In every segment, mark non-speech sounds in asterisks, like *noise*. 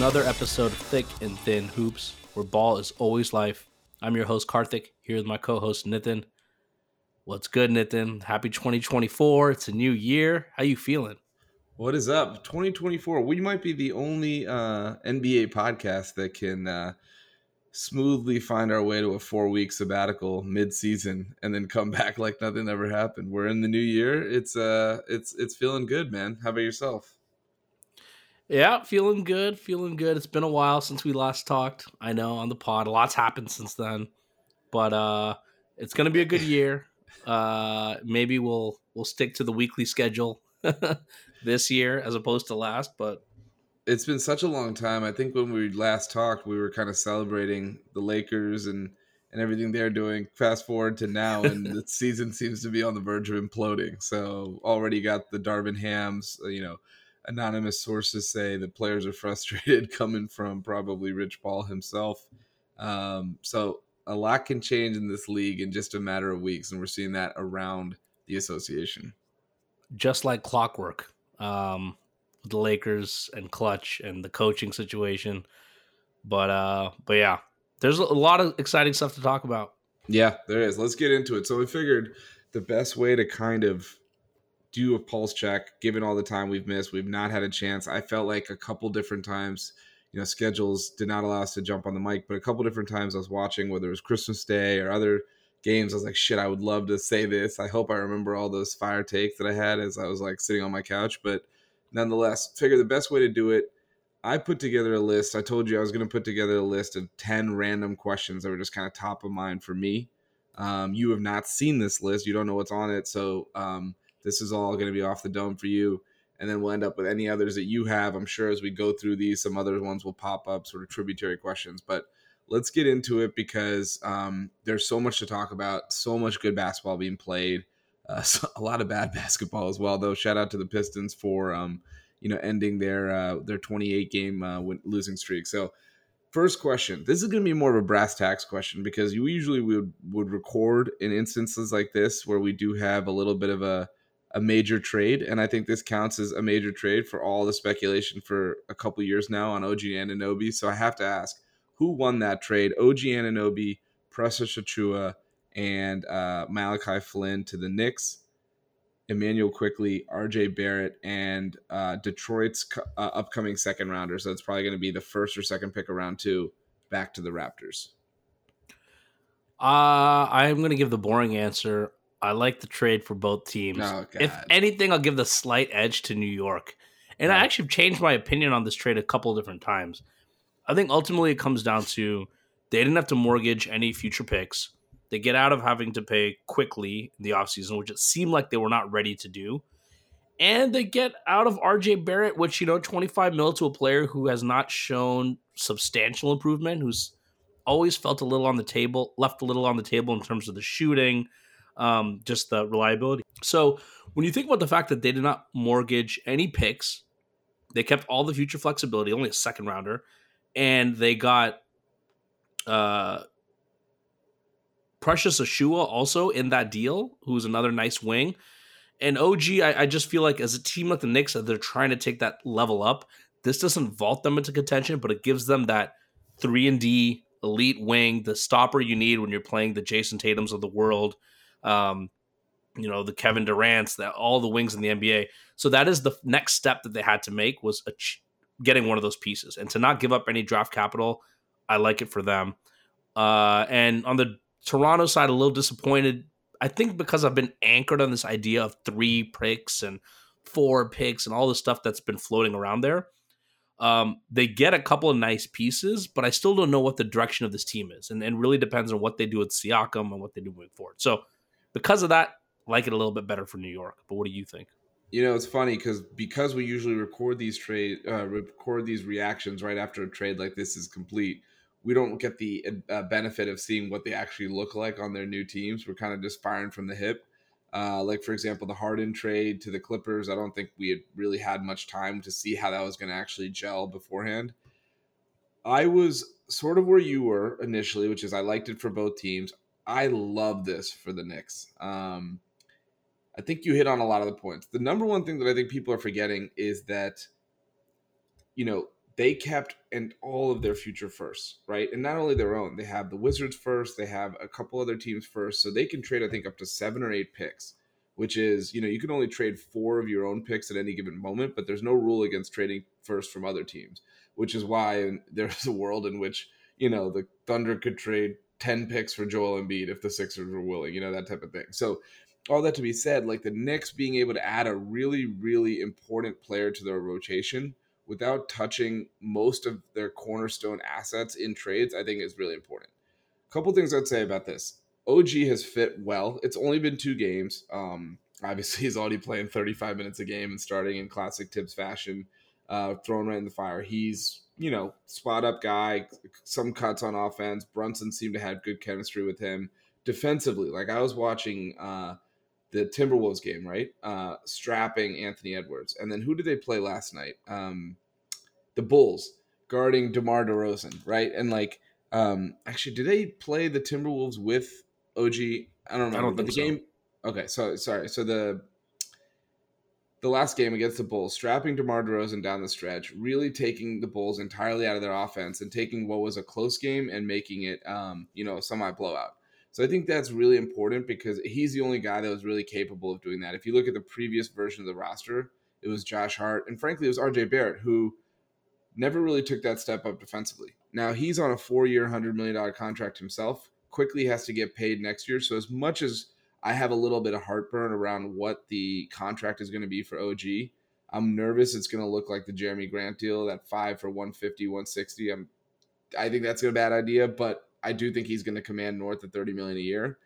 another episode of Thick and Thin Hoops, where ball is always life. I'm your host, Karthik, here with my co host, Nitin. What's good, Nitin? Happy 2024. It's a new year. How you feeling? What is up? 2024. We might be the only uh, NBA podcast that can uh, smoothly find our way to a four week sabbatical mid season and then come *laughs* back like nothing ever happened. We're in the new year. It's uh it's it's feeling good, man. How about yourself? Yeah, feeling good, feeling good. It's been a while since we last talked. I know on the pod. A lot's happened since then. But uh it's gonna be a good year. *laughs* Uh maybe we'll we'll stick to the weekly schedule *laughs* this year as opposed to last, but it's been such a long time. I think when we last talked, we were kind of celebrating the Lakers and and everything they're doing. Fast forward to now, *laughs* and the season seems to be on the verge of imploding. So already got the Darvin Hams. Uh, you know, anonymous sources say the players are frustrated, *laughs* coming from probably Rich Paul himself. Um, so a lot can change in this league in just a matter of weeks, and we're seeing that around the association. Just like clockwork. Um, the Lakers and Klutch and the coaching situation. But uh but yeah, there's a lot of exciting stuff to talk about. Yeah, there is. Let's get into it. So we figured the best way to kind of do a pulse check, given all the time we've missed, we've not had a chance. I felt like a couple different times, you know, schedules did not allow us to jump on the mic, but a couple different times I was watching, whether it was Christmas Day or other games, I was like, shit, I would love to say this. I hope I remember all those fire takes that I had as I was like sitting on my couch. But nonetheless, figure the best way to do it. I put together a list. I told you I was going to put together a list of 10 random questions that were just kind of top of mind for me. Um, you have not seen this list. You don't know what's on it. So um, this is all going to be off the dome for you. And then we'll end up with any others that you have. I'm sure as we go through these, some other ones will pop up, sort of tributary questions. But let's get into it because um, there's so much to talk about, so much good basketball being played. Uh, *laughs* so a lot of bad basketball as well, though. Shout out to the Pistons for um, you know ending their uh, their 28 game uh, losing streak. So, first question. This is going to be more of a brass tacks question because you usually would would record in instances like this where we do have a little bit of a a major trade, and I think this counts as a major trade for all the speculation for a couple years now on OG Anunoby. So I have to ask, who won that trade? OG Anunoby, Precious Achiuwa, and uh, Malachi Flynn to the Knicks, Immanuel Quickley, RJ Barrett, and uh, Detroit's uh, upcoming second rounder. So it's probably going to be the first or second pick around two back to the Raptors. Uh, I'm going to give the boring answer. I like the trade for both teams. Oh, if anything, I'll give the slight edge to New York. And. I actually changed my opinion on this trade a couple different times. I think ultimately it comes down to they didn't have to mortgage any future picks. They get out of having to pay Quickley in the offseason, which it seemed like they were not ready to do. And they get out of RJ Barrett, which, you know, 25 mil to a player who has not shown substantial improvement, who's always felt a little on the table, left a little on the table in terms of the shooting, um, just the reliability. So when you think about the fact that they did not mortgage any picks, they kept all the future flexibility, only a second rounder, and they got uh, Precious Achiuwa also in that deal, who's another nice wing. And OG, I, I, just feel like as a team like the Knicks, they're trying to take that level up. This doesn't vault them into contention, but it gives them that three and D elite wing, the stopper you need when you're playing the Jayson Tatum's of the world, um, you know, the Kevin Durant's, that all the wings in the NBA. So that is the next step that they had to make was ch- getting one of those pieces, and to not give up any draft capital. I like it for them. Uh, and on the Toronto side a little disappointed. I think because I've been anchored on this idea of three picks and four picks and all the stuff that's been floating around there. Um, they get a couple of nice pieces, but I still don't know what the direction of this team is, and, and really depends on what they do with Siakam and what they do moving forward. So, because of that, like it a little bit better for New York. But what do you think? You know, it's funny because because we usually record these trade uh, record these reactions right after a trade like this is complete we don't get the uh, benefit of seeing what they actually look like on their new teams. We're kind of just firing from the hip. Uh, like for example, the Harden trade to the Clippers. I don't think we had really had much time to see how that was going to actually gel beforehand. I was sort of where you were initially, which is I liked it for both teams. I love this for the Knicks. Um, I think you hit on a lot of the points. The number one thing that I think people are forgetting is that, you know, they kept and all of their future first, right? And not only their own, they have the Wizards first, they have a couple other teams first, so they can trade I think up to 7 or 8 picks, which is, you know, you can only trade 4 of your own picks at any given moment, but there's no rule against trading first from other teams, which is why *laughs* there's a world in which, you know, the Thunder could trade 10 picks for Joel Embiid if the Sixers were willing, you know, that type of thing. So, all that to be said, like the Knicks being able to add a really, really important player to their rotation without touching most of their cornerstone assets in trades, I think is really important. A couple things I'd say about this. OG has fit well. It's only been two games. Um, obviously, *laughs* he's already playing 35 minutes a game and starting in classic Thibs fashion, uh, thrown right in the fire. He's, you know, spot up guy, some cuts on offense. Brunson seemed to have good chemistry with him. Defensively, like I was watching uh, the Timberwolves game, right? Uh, strapping Anthony Edwards. And then who did they play last night? Um, the Bulls guarding DeMar DeRozan, right? And like, um, actually, did they play the Timberwolves with OG? I don't know. I don't think the so. game. Okay, so sorry. So the the last game against the Bulls, strapping DeMar DeRozan down the stretch, really taking the Bulls entirely out of their offense and taking what was a close game and making it, um, you know, semi blowout. So I think that's really important because he's the only guy that was really capable of doing that. If you look at the previous version of the roster, it was Josh Hart, and frankly, it was RJ Barrett who never really took that step up defensively. Now he's on a four-year, hundred million dollar contract himself. Quickley has to get paid next year. So as much as I have a little bit of heartburn around what the contract is going to be for OG, I'm nervous it's going to look like the Jerami Grant deal, that five for 150, 160. I'm, I think that's a bad idea, but I do think he's going to command north of 30 million a year.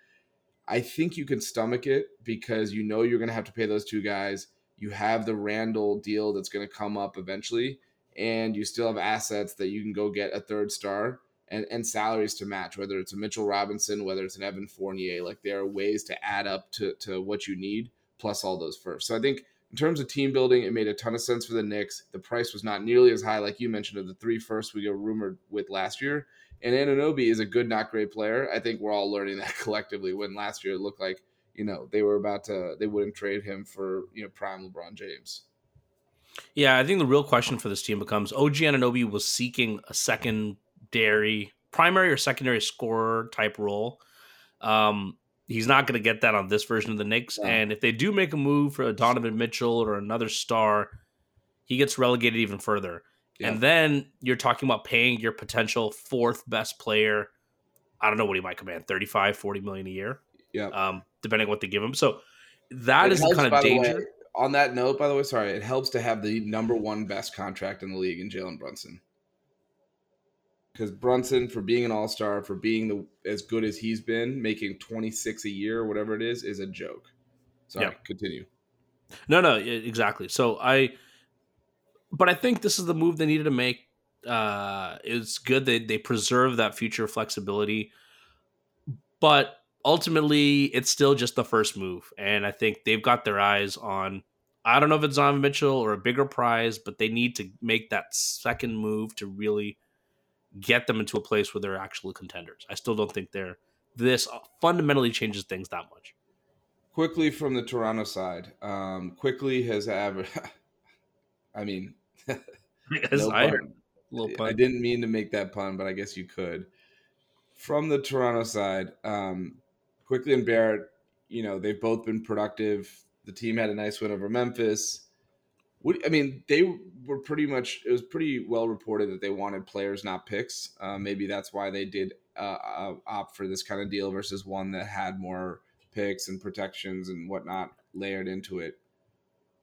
I think you can stomach it because you know you're going to have to pay those two guys. You have the Randle deal that's going to come up eventually, and you still have assets that you can go get a third star and, and salaries to match, whether it's a Mitchell Robinson, whether it's an Evan Fournier. Like there are ways to add up to, to what you need plus all those first. So I think in terms of team building, it made a ton of sense for the Knicks. The price was not nearly as high, like you mentioned, of the three first we got rumored with last year. And Anunoby is a good, not great player. I think we're all learning that *laughs* collectively. When last year it looked like you know they were about to, they wouldn't trade him for you know prime LeBron James. Yeah, I think the real question for this team becomes OG Anunoby was seeking a secondary, primary or secondary scorer type role. Um, he's not going to get that on this version of the Knicks. Yeah. And if they do make a move for a Donovan Mitchell or another star, he gets relegated even further. Yeah. And then you're talking about paying your potential fourth best player. I don't know what he might command 35, 40 million a year. Yeah. Um, depending on what they give him. So that it is helps, the kind of danger. Way, on that note, by the way, sorry, it helps to have the number one best contract in the league in Jalen Brunson. Because Brunson, for being an all star, for being the as good as he's been, making 26 a year or whatever it is, is a joke. Sorry, yeah. continue. No, no, exactly. So I but I think this is the move they needed to make. Uh, it's good that they preserve that future flexibility, but ultimately, it's still just the first move, and I think they've got their eyes on. I don't know if it's Donovan Mitchell or a bigger prize, but they need to make that second move to really get them into a place where they're actually contenders. I still don't think they're this fundamentally changes things that much. Quickly from the Toronto side, um, Quickley has averaged. *laughs* I mean, *laughs* no I, I, didn't mean to make that pun, but I guess you could. From the Toronto side, um, Quickley and Barrett, you know, they've both been productive. The team had a nice win over Memphis. What, I mean, they were pretty much. It was pretty well reported that they wanted players, not picks. Uh, maybe that's why they did uh, uh, opt for this kind of deal versus one that had more picks and protections and whatnot layered into it.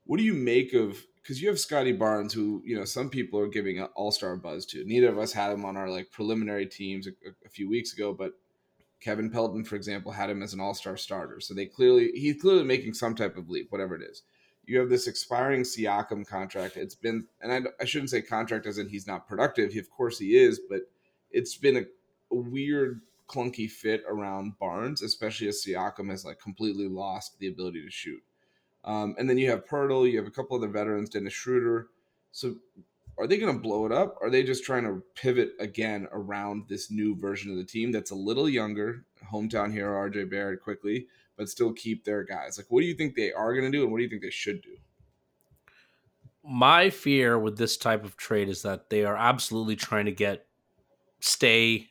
What do you make of because you have Scottie Barnes, who you know some people are giving an All Star buzz to. Neither of us had him on our like preliminary teams a, a few weeks ago, but Kevin Pelton, for example, had him as an All Star starter. So they clearly he's clearly making some type of leap, whatever it is. You have this expiring Siakam contract. It's been, and I, I shouldn't say contract as in he's not productive. He, of course he is, but it's been a, a weird, clunky fit around Barnes, especially as Siakam has like completely lost the ability to shoot. Um, and then you have Poeltl, you have a couple other veterans, Dennis Schroeder. So are they going to blow it up? Are they just trying to pivot again around this new version of the team that's a little younger, hometown hero RJ Barrett Quickley, but still keep their guys? Like, what do you think they are going to do, and what do you think they should do? my fear with this type of trade is that they are absolutely trying to get stay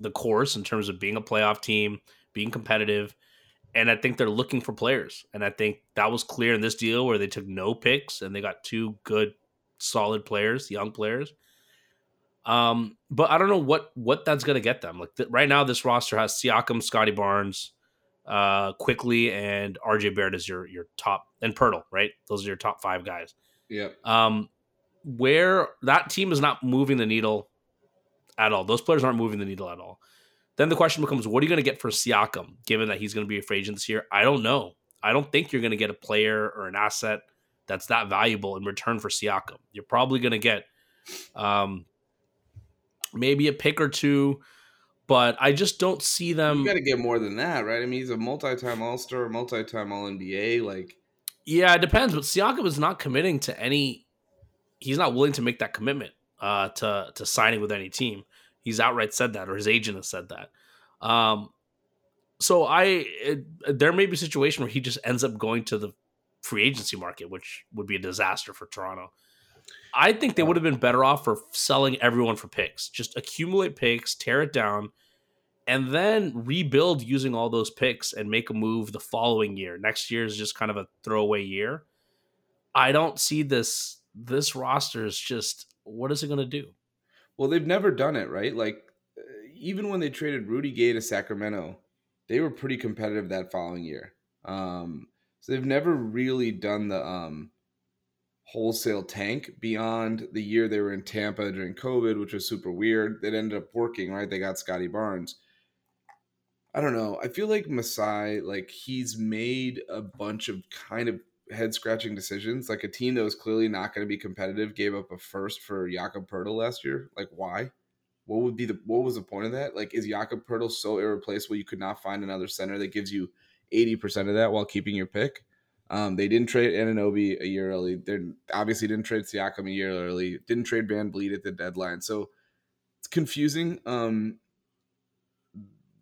the course in terms of being a playoff team, being competitive, and I think they're looking for players. And I think that was clear in this deal where they took no picks and they got two good, solid players, young players. Um, but I don't know what what that's gonna get them. Like th- right now, this roster has Siakam, Scottie Barnes, uh, Quickley and RJ Barrett is your your top, and Poeltl. Right, those are your top five guys. Yep. Um, where that team is not moving the needle at all. Those players aren't moving the needle at all. Then the question becomes, what are you going to get for Siakam, given that he's going to be a free agent this year? I don't know. I don't think you're going to get a player or an asset that's that valuable in return for Siakam. You're probably going to get um, maybe a pick or two, but I just don't see them. You got to get more than that, right? I mean, he's a multi-time All-Star, multi-time All-NBA. Like, yeah, it depends. But Siakam is not committing to any. He's not willing to make that commitment uh, to to signing with any team. He's outright said that, or his agent has said that. Um, so I, it, there may be a situation where he just ends up going to the free agency market, which would be a disaster for Toronto. I think they would have been better off for selling everyone for picks. Just accumulate picks, tear it down, and then rebuild using all those picks and make a move the following year. Next year is just kind of a throwaway year. I don't see this. This roster is just what is it going to do? Well, they've never done it, right? Like uh, even when they traded Rudy Gay to Sacramento, they were pretty competitive that following year. Um, so they've never really done the um, wholesale tank beyond the year they were in Tampa during COVID, which was super weird. That ended up working, right? They got Scottie Barnes. I don't know. I feel like Masai, like he's made a bunch of kind of head scratching decisions. Like a team that was clearly not going to be competitive gave up a first for Jakob Poeltl last year. Like why? What would be the what was the point of that? Like is Jakob Poeltl so irreplaceable you could not find another center that gives you eighty percent of that while keeping your pick? Um, they didn't trade Anunoby a year early. They obviously didn't trade Siakam a year early. Didn't trade VanVleet at the deadline. So it's confusing. Um,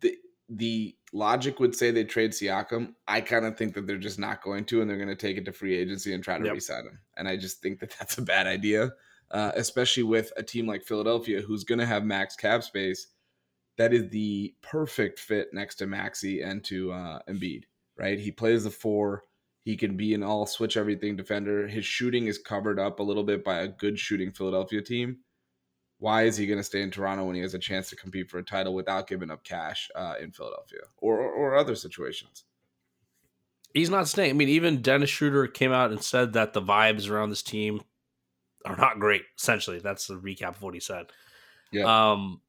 the the logic would say they trade Siakam. I kind of think that they're just not going to, and they're going to take it to free agency and try to yep. resign him. And I just think that *laughs* that's a bad idea, uh, especially with a team like Philadelphia, who's going to have max cap space. That is the perfect fit next to Maxey and to uh, Embiid. Right? He plays the four. He can be an all switch everything defender. His shooting is covered up a little bit by a good shooting Philadelphia team why is he going to stay in Toronto when he has a chance to compete for a title without giving up cash uh, in Philadelphia or, or, or other situations? He's not staying. I mean, even Dennis Schroeder came out and said that the vibes around this team are not great. Essentially, that's the recap of what he said. Yeah. Um,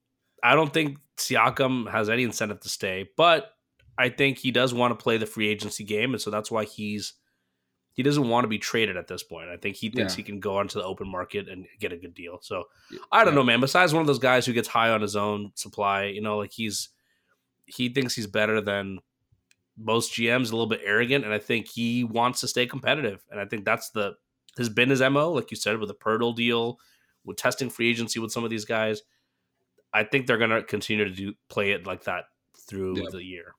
I don't think Siakam has any incentive to stay, but I think he does want to play the free agency game, and so that's why he's he doesn't want to be traded at this point. I think he thinks yeah. he can go onto the open market and get a good deal. So I don't yeah. know, man. Besides one of those guys who gets high on his own supply, you know, like he's he thinks he's better than most GMs, a little bit arrogant, and I think he wants to stay competitive. And I think that's the has been his mo, like you said, with the Poeltl deal, with testing free agency with some of these guys. I think they're gonna continue to do play it like that through the year.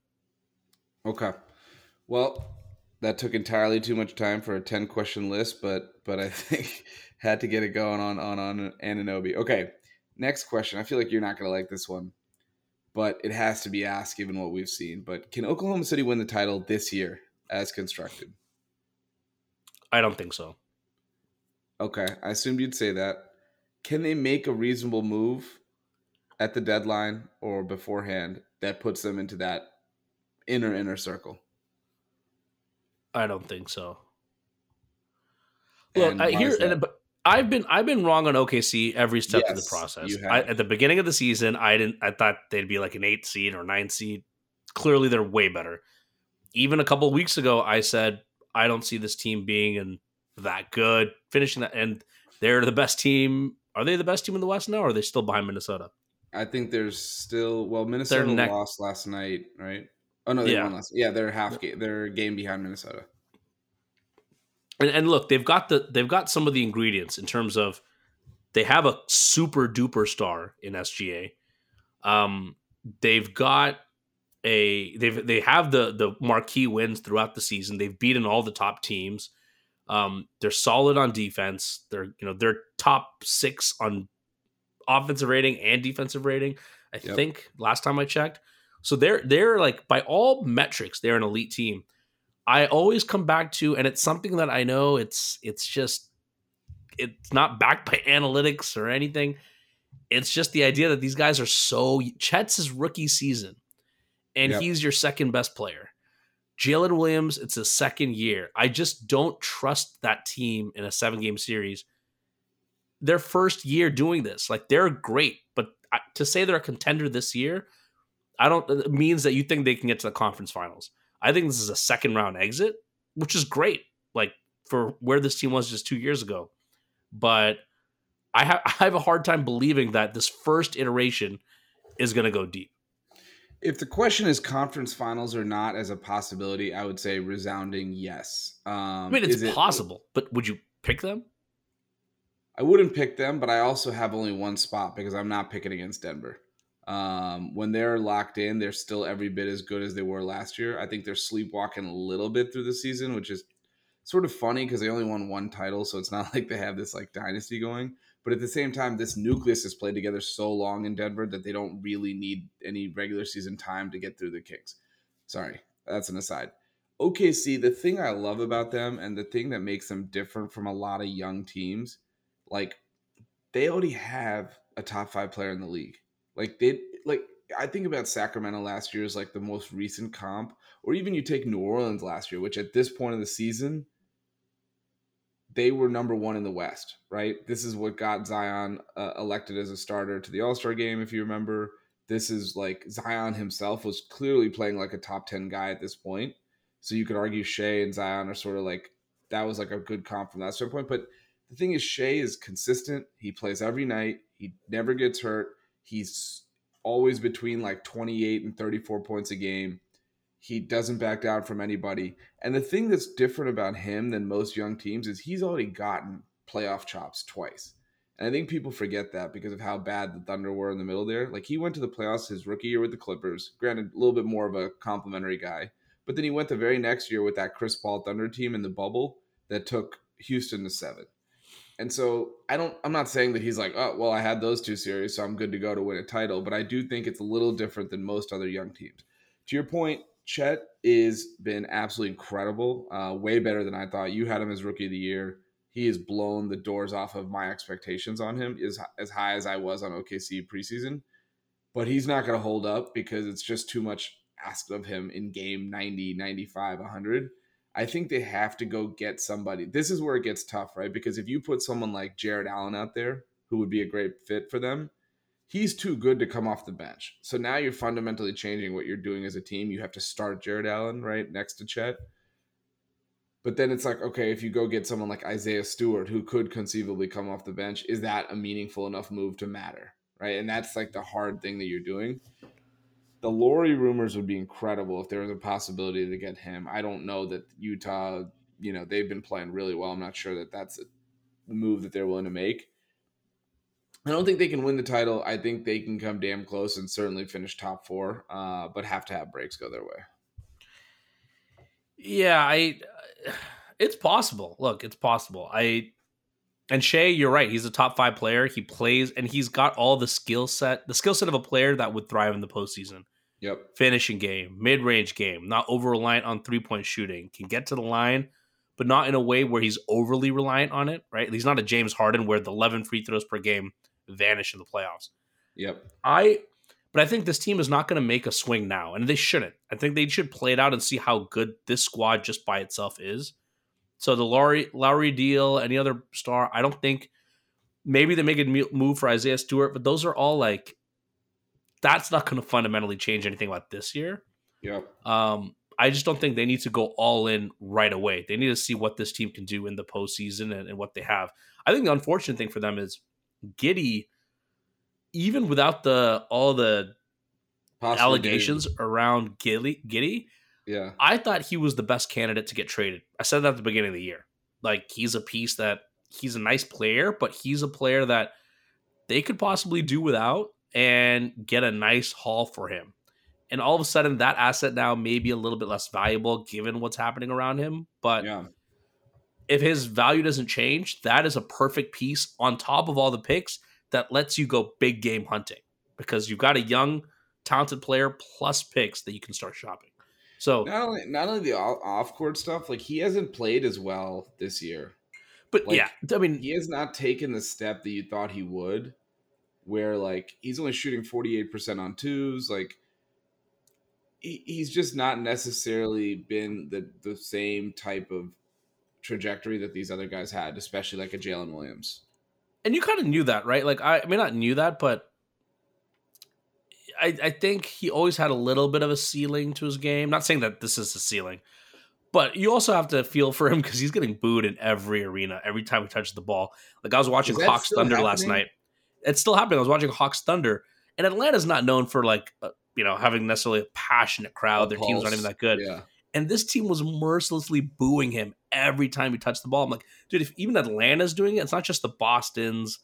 Okay. Well, that took entirely too much time for a 10 question list, but but I *laughs* think had to get it going on on on Anunoby. Okay, next question. I feel like you're not gonna like this one, but it has to be asked given what we've seen. But can Oklahoma City win the title this year as constructed? I don't think so. Okay, I assumed you'd say that. Can they make a reasonable move at the deadline or beforehand that puts them into that inner inner circle? I don't think so. Look, I hear, and, but I've been I've been wrong on OKC every step yes, of the process. I, at the beginning of the season, I didn't. I thought they'd be like an eight seed or nine seed. Clearly, they're way better. Even a couple weeks ago, I said I don't see this team being in that good, finishing that, and they're the best team. Are they the best team in the West now, or are they still behind Minnesota? I think there's still well, Minnesota ne- lost last night, right? Oh no, they yeah. won last. Yeah, they're half game. They're game behind Minnesota. And, and look, they've got the they've got some of the ingredients in terms of they have a super duper star in SGA. Um, they've got a they've they have the the marquee wins throughout the season. They've beaten all the top teams. Um, they're solid on defense. They're you know they're top six on offensive rating and defensive rating. I yep. think last time I checked. So they're they're like by all metrics they're an elite team. I always come back to, and it's something that I know it's it's just it's not backed by *laughs* analytics or anything. It's just the idea that these guys are so Chet's his rookie season, and yep. he's your second best player. Jalen Williams, it's his second year. I just don't trust that team in a seven game series. Their first year doing this, like they're great, but to say they're a contender this year, I don't it means that you think they can get to the conference finals. I think this is a second round exit, which is great. Like for where this team was just two years ago, but I have I have a hard time believing that this first iteration is going to go deep. If the question is conference finals or not as a possibility, I would say resounding yes. Um, I mean, it's possible, it, but would you pick them? I wouldn't pick them, but I also have only one spot because I'm not picking against Denver. Um, when they're locked in, they're still every bit as good as they were last year. I think they're sleepwalking a little bit through the season, which is sort of funny because they only won one title, so it's *laughs* not like they have this like dynasty going. But at the same time, this nucleus has played together so long in Denver that they don't really need any regular season time to get through the Kings. Sorry, that's an aside. OKC, the thing I love about them and the thing that makes them different from a lot of young teams, like they already have a top five player in the league. Like they like I think about Sacramento last year as like the most recent comp, or even you take New Orleans last year, which at this point of the season they were number one in the West, right? This is what got Zion uh, elected as a starter to the All Star game, if you remember. This is like Zion himself was clearly playing like a top 10 guy at this point. So you could argue Shai and Zion are sort of like that was like a good comp from that standpoint. But the thing is, Shai is consistent. He plays every night, he never gets hurt. He's always between like 28 and 34 points a game. He doesn't back down from anybody. And the thing that's different about him than most young teams is he's already gotten playoff chops twice. And I think people forget that because of how bad the Thunder were in the middle there. Like he went to the playoffs his rookie year with the Clippers, granted a little bit more of a complimentary guy. But then he went the very next year with that Chris Paul Thunder team in the bubble that took Houston to seven. And so I don't I'm not saying that he's like, oh well, I had those two series, so I'm good to go to win a title, but I do think it's a little different than most other young teams. To your point, Chet is been absolutely incredible. Uh, way better than I thought. You had him as rookie of the year. He has blown the doors off of my expectations on him, is as high as I was on OKC preseason. But he's not going to hold up because it's just too much asked of him in game 90, 95, 100. I think they have to go get somebody. This is where it gets tough, right? Because if you put someone like Jarrett Allen out there, who would be a great fit for them, he's too good to come off the bench. So now you're fundamentally changing what you're doing as a team. You have to start Jarrett Allen right next to Chet. But then it's like, okay, if you go get someone like Isaiah Stewart, who could conceivably come off the bench, is that a meaningful enough move to matter? Right. And that's like the hard thing that you're doing. The Lauri rumors would be incredible if there was a possibility to get him. I don't know that Utah, you know, they've been playing really well. I'm not sure that that's a move that they're willing to make. I don't think they can win the title. I think they can come damn close and certainly finish top four, uh, but have to have breaks go their way. Yeah, I. It's possible. Look, it's possible. I and Shai, you're right. He's a top five player. He plays and he's got all the skill set, the skill set of a player that would thrive in the postseason. Yep. Finishing game, mid range game, not over reliant on three point shooting. Can get to the line, but not in a way where he's overly reliant on it. Right? He's not a James Harden where the 11 free throws per game vanish in the playoffs. Yep. I but I think this team is not going to make a swing now, and they shouldn't. I think they should play it out and see how good this squad just by itself is. So the Lauri Lauri deal, any other star, I don't think maybe they make a move for Isaiah Stewart, but those are all like that's not going to fundamentally change anything about this year. Yeah. Um, I just don't think they need to go all in right away. They need to see what this team can do in the postseason and, and what they have. I think the unfortunate thing for them is Giddey, even without the all the Possibly allegations around Giddy, Giddey, yeah, I thought he was the best candidate to get traded. I said that at the beginning of the year. Like he's a piece that he's a nice player, but he's a player that they could possibly do without and get a nice haul for him. And all of a sudden, that asset now may be a little bit less valuable given what's happening around him. But yeah. if his value doesn't change, that is a perfect piece on top of all the picks that lets you go big game hunting because you've got a young, talented player plus picks that you can start shopping. So not only not only the off court stuff, like he hasn't played as well this year. But Like, yeah, I mean, He has not taken the step that you thought he would, where like he's only shooting 48% on twos. Like he, he's just not necessarily been the, the same type of trajectory that these other guys had, especially like a Jalen Williams. and you kind of knew that, right? Like I, I mean, not knew that, but I, I think he always had a little bit of a ceiling to his game. Not saying that this is the ceiling, but you also have to feel for him because he's getting booed in every arena every time he touches the ball. Like I was watching Hawks Thunder last night. It's still happening. I was watching Hawks Thunder, and Atlanta's not known for like uh, you know having necessarily a passionate crowd. Their team's not even that good. Yeah. And this team was mercilessly booing him every time he touched the ball. I'm like, dude, if even Atlanta's doing it, it's not just the Boston's,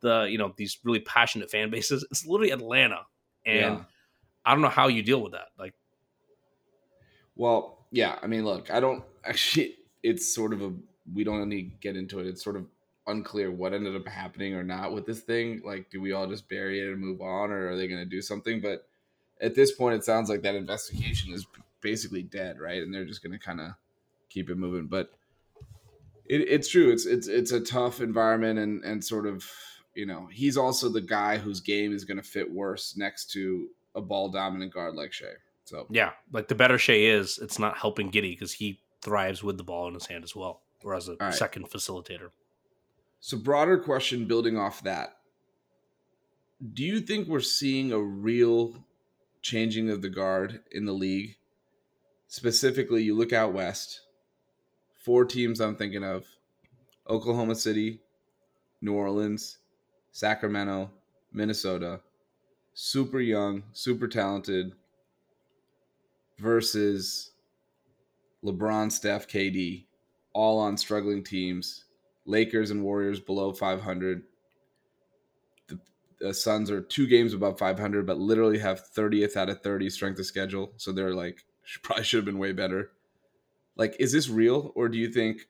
the you know these really passionate fan bases. It's literally Atlanta, and yeah. I don't know how you deal with that. Like, Well, yeah. I mean, look, I don't *laughs* actually. It's sort of a. We don't need to get into it. It's sort of unclear what ended up happening or not with this thing. Like, do we all just bury it and move on, or are they going to do something? But at this point, it sounds like that investigation is basically dead, right? And they're just going to kind of keep it moving. But it, it's true. It's it's it's a tough environment, and and sort of you know he's also the guy whose game is going to fit worse next to a ball dominant guard like Shai. So yeah, like the better Shai is, it's not helping Giddey because he thrives with the ball in his hand as well, or as a right. second facilitator. So, broader question building off that. Do you think we're seeing a real changing of the guard in the league? Specifically, you look out west, four teams I'm thinking of Oklahoma City, New Orleans, Sacramento, Minnesota. Super young, super talented versus LeBron, Steph, KD, all on struggling teams. Lakers and Warriors below 500. The, the Suns are two games above 500, but literally have 30th out of 30 strength of schedule. So they're like, *laughs* probably should have been way better. Like, is this real? Or do you think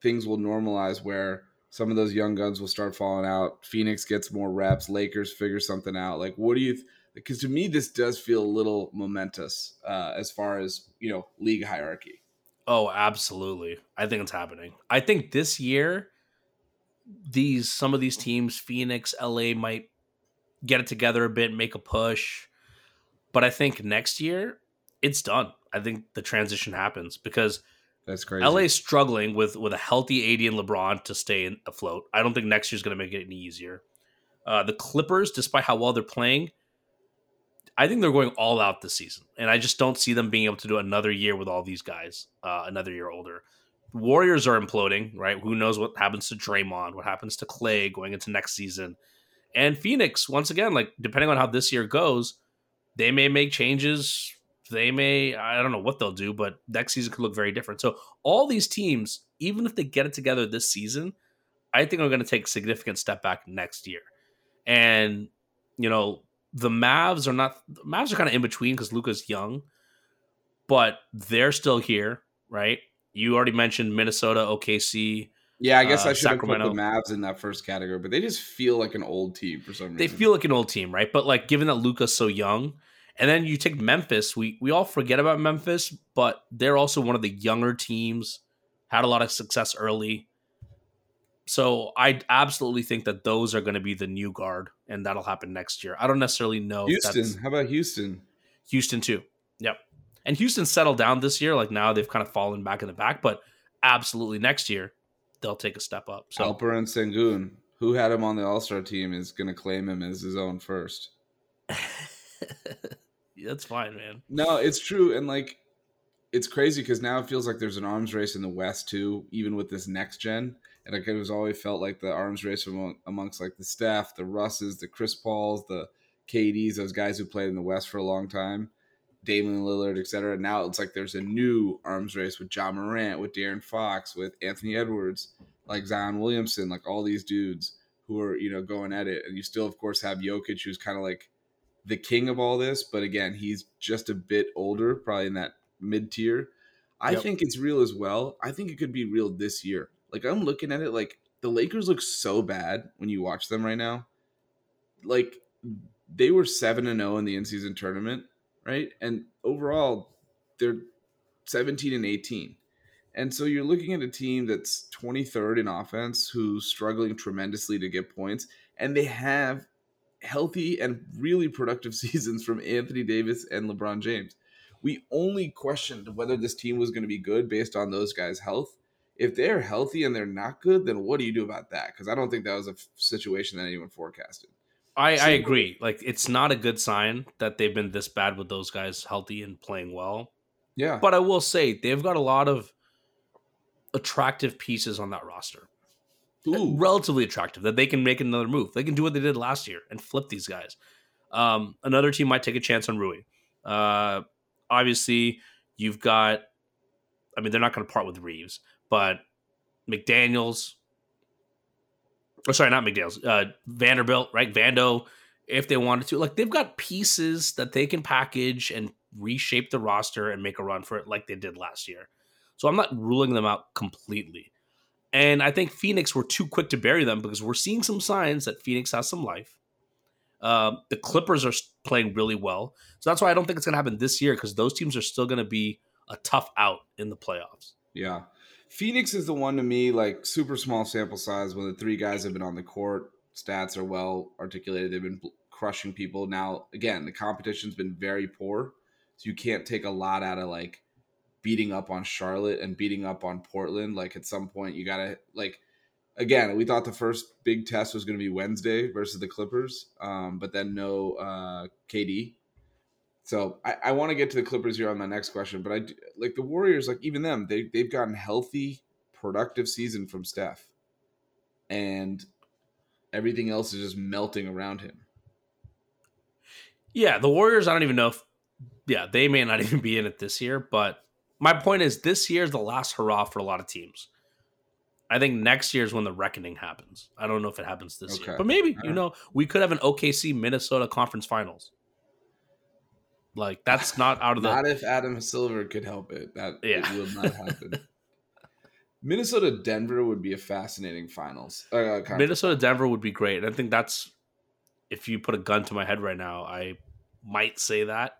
things will normalize where some of those young guns will start falling out? Phoenix gets more reps, Lakers figure something out. Like, what do you, because to me, this does feel a little momentous uh, as far as, you know, league hierarchy. Oh, absolutely. I think it's happening. I think this year, these some of these teams, Phoenix, LA, might get it together a bit, make a push. But I think next year, it's done. I think the transition happens because That's crazy. LA's struggling with with a healthy AD and LeBron to stay afloat. I don't think next year's going to make it any easier. Uh, the Clippers, despite how well they're playing, I think they're going all out this season, and I just don't see them being able to do another year with all these guys, uh, another year older. Warriors are imploding, right? Who knows what happens to Draymond, what happens to Clay going into next season, and Phoenix once again, like depending on how this year goes, they may make changes. They may, I don't know what they'll do, but next season could look very different. So all these teams, even if they get it together this season, I think are going to take a significant step back next year. And you know, the Mavs are not. The Mavs are kind of in between because Luka's young, but they're still here, right? You already mentioned Minnesota, OKC. Yeah, I guess uh, I should have put the Mavs in that first category, but they just feel like an old team for some reason. They feel like an old team, right? But like, given that Luka's so young, and then you take Memphis, we we all forget about Memphis, but they're also one of the younger teams. Had a lot of success early. So I absolutely think that those are going to be the new guard, and that'll happen next year. I don't necessarily know Houston. How about Houston? Houston too. Yep. And Houston settled down this year. Like now they've kind of fallen back in the back, but absolutely next year they'll take a step up. So Alperen Sengun, who had him on the All Star team, is going to claim him as his own first. *laughs* that's fine, man. No, it's true, and like it's crazy because now it feels like there's an arms race in the West too, even with this next gen. And like it was always felt like the arms race among, amongst like the staff, the Russes, the Chris Pauls, the KDs, those guys who played in the West for a long time, Damian Lillard, etc. Now it's like there's a new arms race with Ja Morant, with De'Aaron Fox, with Anthony Edwards, like Zion Williamson, like all these dudes who are you know going at it. And you still, of course, have Jokic, who's kind of like the king of all this, but again, he's just a bit older, probably in that mid tier. I Yep. think it's real as well. I think it could be real this year. Like I'm looking at it like the Lakers look so bad when you watch them right now. Like they were 7 and 0 in the in-season tournament, right? And overall they're 17 and 18. And so you're looking at a team that's 23rd in offense who's struggling tremendously to get points and they have healthy and really productive *laughs* seasons from Anthony Davis and LeBron James. We only questioned whether this team was going to be good based on those guys' health. If they're healthy and they're not good, then what do you do about that? Because I don't think that was a f- situation that anyone forecasted. I, I agree. Like it's not a good sign that they've been this bad with those guys healthy and playing well. Yeah. But I will say they've got a lot of attractive pieces on that roster. Ooh. Relatively attractive that they can make another move. They can do what they did last year and flip these guys. Um, another team might take a chance on Rui. Uh, obviously, you've got. I mean, they're not going to part with Reaves, but McDaniel's. Or sorry, not McDaniel's. Uh, Vanderbilt, right? Vando, if they wanted to, like they've got pieces that they can package and reshape the roster and make a run for it, like they did last year. So I'm not ruling them out completely. And I think Phoenix were too quick to bury them because we're seeing some signs that Phoenix has some life. Um, the Clippers are playing really well, so that's why I don't think it's going to happen this year because those teams are still going to be a tough out in the playoffs. Yeah. Phoenix is the one to me, like super small sample size when the three guys have been on the court. Stats are well articulated. They've been crushing people. Now, again, the competition's been very poor. So you can't take a lot out of like beating up on Charlotte and beating up on Portland. Like at some point, you got to, like, again, we thought the first big test was going to be Wednesday versus the Clippers, um, but then no uh, KD. So I, I want to get to the Clippers here on my next question, but I do- like the Warriors, like even them, they they've gotten healthy, productive season from Steph, and everything else is just melting around him. Yeah, the Warriors, I don't even know if, yeah, they may not *laughs* even be in it this year, but my point is this year is the last hurrah for a lot of teams. I think next year is when the reckoning happens. I don't know if it happens this year, but maybe, you know, we could have an OKC Minnesota conference finals. Like, that's not out of the. Not if Adam Silver could help it. That Yeah. it will not happen. *laughs* Minnesota Denver would be a fascinating finals. Uh. Minnesota Denver would be great. And I think that's if you put a gun to my head right now, I might say that.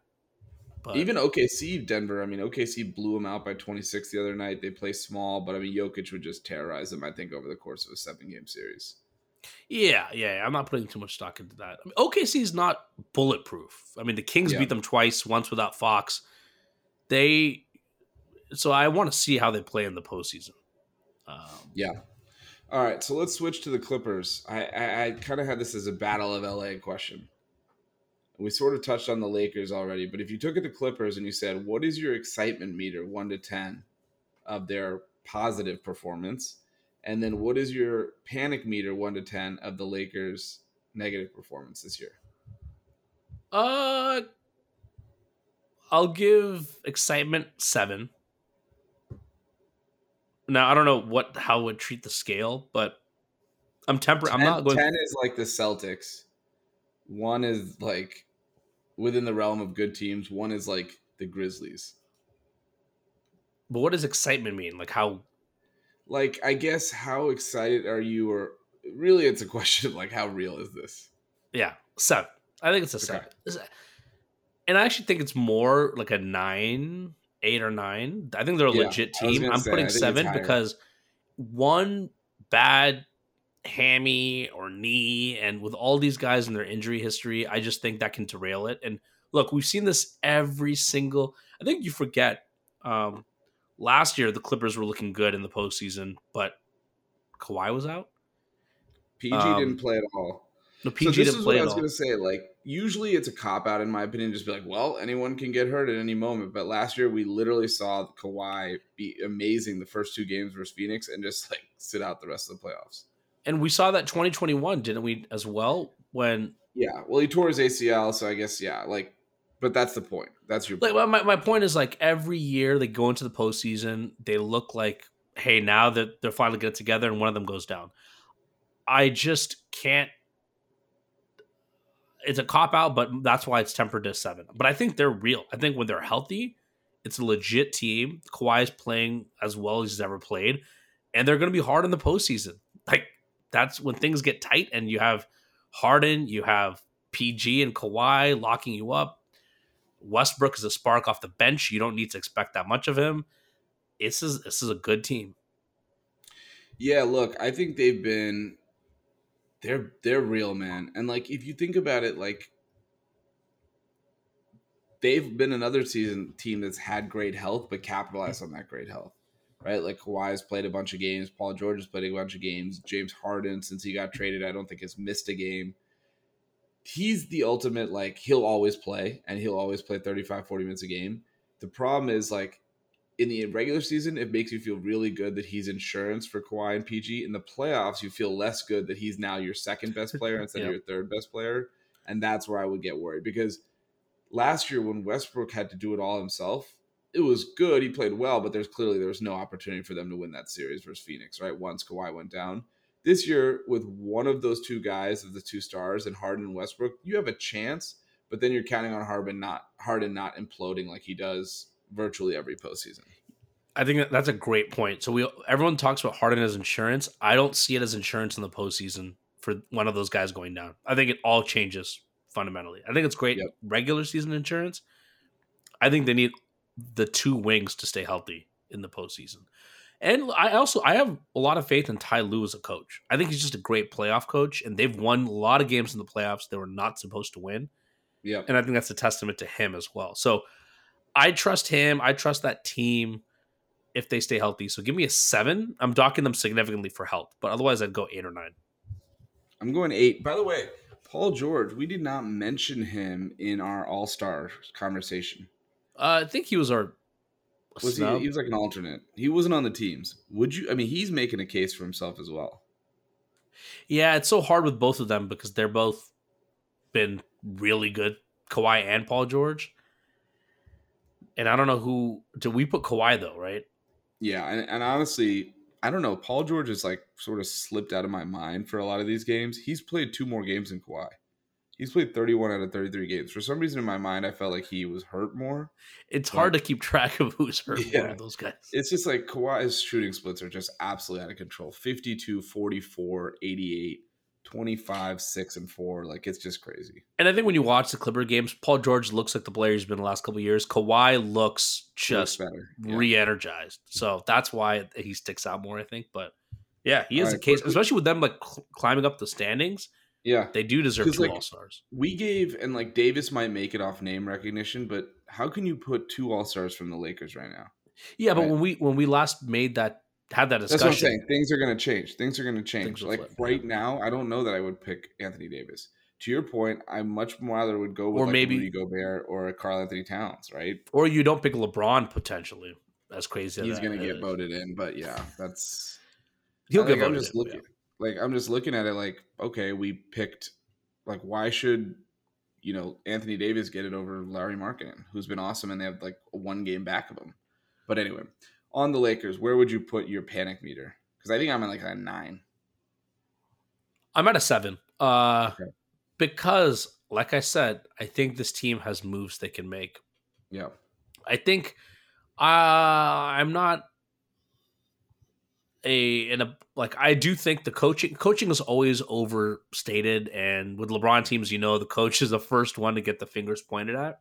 But Even OKC Denver, I mean, OKC blew them out by 26 the other night. They play small, but I mean, Jokic would just terrorize them, I think, over the course of a seven game series. yeah, yeah, I'm not putting too much stock into that. I mean, OKC is not bulletproof. I mean, the Kings Yeah. beat them twice, once without Fox. They so I want to see how they play in the postseason. Um, Yeah. All right, so let's switch to the Clippers. I I, I kind of had this as a battle of LA question. We sort of touched on the Lakers already, but if you took it to Clippers and you said, "What is your excitement meter, one to ten, of their positive performance?" and then what is your panic meter, one to ten, of the Lakers' negative performance this year? Uh, I'll give excitement seven. Now I don't know what how would treat the scale, but I'm temper. I'm not going. 10 is like the Celtics. One is like within the realm of good teams. One is like the Grizzlies. But what does excitement mean? Like how? Like, I guess how excited are you? Or really, it's a question of like how real is this? Yeah, seven. I think it's a seven. It- And I actually think it's more like a nine, eight or nine. I think they're a Yeah, legit team. I'm say, putting seven because one bad hammy or knee, and with all these guys in their injury history, I just think that can derail it. And look, we've seen this every single. I think you forget. Um, last year, the Clippers were looking good in the postseason, but Kawhi was out. PG Um, didn't play at all. No, So PG this didn't is play what I was all. gonna say. Like, usually it's a cop out in my opinion. Just be like, well, anyone can get hurt at any moment. But last year we literally saw Kawhi be amazing the first two games versus Phoenix and just like sit out the rest of the playoffs. And we saw that 2021, didn't we, as well? When Yeah, well, he tore his ACL, so I guess yeah, like, but that's the point. That's your like point. well, my, my point is like every year they go into the postseason, they look like, hey, now that they're finally getting together and one of them goes down. I just can't. It's a cop out, but that's why it's tempered to seven. But I think they're real. I think when they're healthy It's a legit team. Kawhi is playing as well as he's ever played, and they're going to be hard in the postseason. Like that's when things get tight, and you have Harden, you have PG and Kawhi locking you up. Westbrook is a spark off the bench. You don't need to expect that much of him. This is this is a good team. Yeah, look, I think they've been they're they're real, man. And like if you think about it, like they've been another season team that's had great health but capitalized on that great health. Right? Like Kawhi's played a bunch of games, Paul George has played a bunch of games, James Harden since he got traded, I don't think has missed a game. He's the ultimate like he'll always play and he'll always play 35 40 minutes a game. The problem is like in the regular season, it makes you feel really good that he's insurance for Kawhi and PG. In the playoffs, you feel less good that he's now your second best player *laughs* instead yep. of your third best player. And that's where I would get worried because last year when Westbrook had to do it all himself, it was good. He played well, but there's clearly there was no opportunity for them to win that series versus Phoenix, right? Once Kawhi went down. This year, with one of those two guys of the two stars and Harden and Westbrook, you have a chance, but then you're counting on Harden not Harden not imploding like he does virtually every postseason. I think that's a great point. So we everyone talks about Harden as insurance. I don't see it as insurance in the postseason for one of those guys going down. I think it all changes fundamentally. I think it's great yep. regular season insurance. I think they need the two wings to stay healthy in the postseason. And I also I have a lot of faith in Ty Lue as a coach. I think he's just a great playoff coach, and they've won a lot of games in the playoffs they were not supposed to win. Yeah, and I think that's a testament to him as well. So I trust him. I trust that team if they stay healthy. So give me a seven. I'm docking them significantly for health, but otherwise I'd go eight or nine. I'm going eight. By the way, Paul George, we did not mention him in our All Star conversation. Uh, I think he was our. Was he, he was like an alternate. He wasn't on the teams. Would you? I mean, he's making a case for himself as well. Yeah, it's so hard with both of them because they're both been really good, Kawhi and Paul George. And I don't know who. Did we put Kawhi though? Right? Yeah, and, and honestly, I don't know. Paul George has like sort of slipped out of my mind for a lot of these games. He's played two more games than Kawhi. He's played 31 out of 33 games. For some reason in my mind, I felt like he was hurt more. It's hard to keep track of who's hurt yeah, more of those guys. It's just like Kawhi's shooting splits are just absolutely out of control 52, 44, 88. 25, 6, and 4. Like it's just crazy. And I think when you watch the Clipper games, Paul George looks like the player he's been the last couple years. Kawhi looks just looks yeah. re-energized. So that's why he sticks out more, I think. But yeah, he is a case, quickly. especially with them like cl- climbing up the standings. Yeah. They do deserve two like, all-stars. We gave and like Davis might make it off name recognition, but how can you put two all-stars from the Lakers right now? Yeah, right? but when we when we last made that had that discussion. That's what I'm saying. Things are going to change. Things are going to change. Like flip, right yeah. now, I don't know that I would pick Anthony Davis. To your point, I much rather would go with or like maybe Rudy Gobert or Karl-Anthony Towns, right? Or you don't pick LeBron potentially. That's crazy. He's going to get voted in, but yeah, that's he'll get. I'm just in, looking, yeah. Like I'm just looking at it like, okay, we picked. Like, why should you know Anthony Davis get it over Lauri Markkanen, who's been awesome, and they have like one game back of him. But anyway, on the Lakers, where would you put your panic meter? Because I think I'm at like a nine. I'm at a seven. Uh, okay. Because, like I said, I think this team has moves they can make. Yeah. I think uh, I'm not a in a like I do think the coaching coaching is always overstated, and with LeBron teams, you know, the coach is the first one to get the fingers pointed at.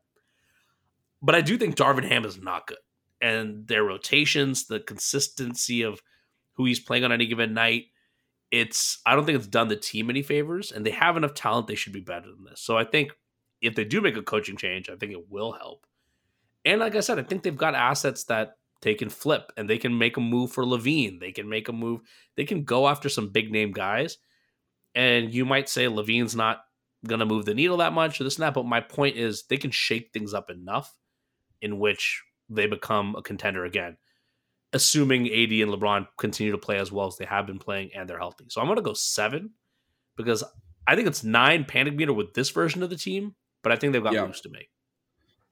But I do think Darvin Ham is not good and their rotations, the consistency of who he's playing on any given night. It's I don't think it's done the team any favors, and they have enough talent. They should be better than this. So I think if they do make a coaching change, I think it will help. And like I said, I think they've got assets that they can flip and they can make a move for LaVine. They can make a move. They can go after some big name guys. And you might say LaVine's not going to move the needle that much or this and that. But my point is they can shake things up enough in which they become a contender again, assuming AD and LeBron continue to play as well as they have been playing and they're healthy. So I'm going to go seven because I think it's nine panic meter with this version of the team, but I think they've got yeah. moves to make.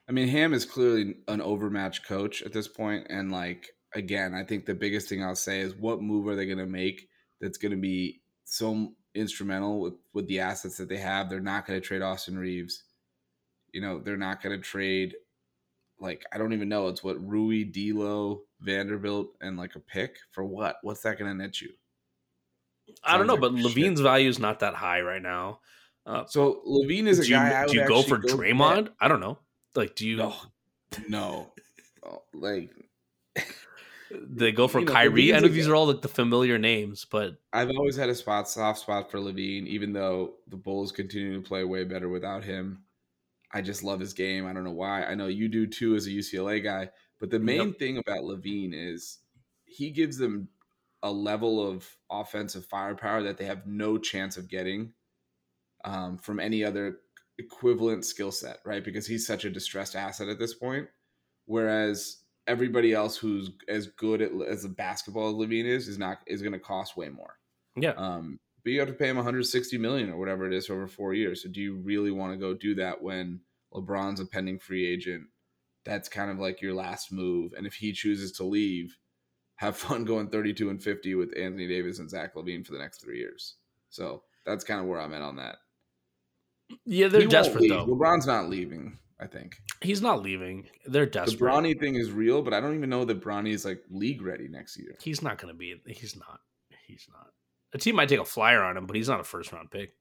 I mean, Ham is clearly an overmatched coach at this point, and like again, I think the biggest thing I'll say is what move are they going to make that's going to be so instrumental with with the assets that they have. They're not going to trade Austin Reaves. You know, they're not going to trade like I don't even know. It's what Rui, D'Lo, Vanderbilt, and like a pick for what? What's that going to net you? I don't know, Sounds but like LaVine's value is not that high right now. Uh, So LaVine is a do you, guy. I do you go for Draymond? I don't know. Like, do you No, no, Oh, like *laughs* they go for You know, Kyrie? I know these are all like the familiar names, but I've always had a spot soft spot for LaVine, even though the Bulls continue to play way better without him. I just love his game. I don't know why. I know you do too as a UCLA guy. But the main thing about LaVine is he gives them a level of offensive firepower that they have no chance of getting um, from any other equivalent skill set, right? Because he's such a distressed asset at this point. Whereas everybody else who's as good at, as a basketball as LaVine is is not is going to cost way more. yeah, Um, but you have to pay him 160 million or whatever it is over four years. So do you really want to go do that when LeBron's a pending free agent? That's kind of like your last move. And if he chooses to leave, have fun going 32 and 50 with Anthony Davis and Zach LaVine for the next three years. So that's kind of where I'm at on that. Yeah, they're He desperate though. LeBron's not leaving. I think He's not leaving. They're desperate. the. Bronny thing is real, but I don't even know that Bronny is like league ready next year. He's not going to be. He's not. He's not. A team might take a flyer on him, but he's not a first round pick.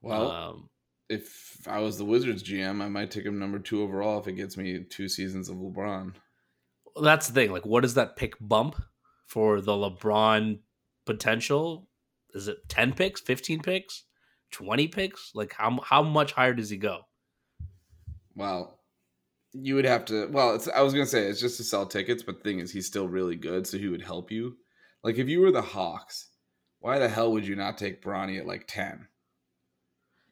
Well, um, if I was the Wizards GM, I might take him number two overall if it gets me two seasons of LeBron. that's the thing. Like, what does that pick bump for the LeBron potential? Is it ten picks, fifteen picks, twenty picks? Like, how how much higher does he go? Well, you would have to. Well, it's, I was gonna say it's just to sell tickets, but the thing is, he's still really good, so he would help you. Like if you were the Hawks, why the hell would you not take Bronny at like ten?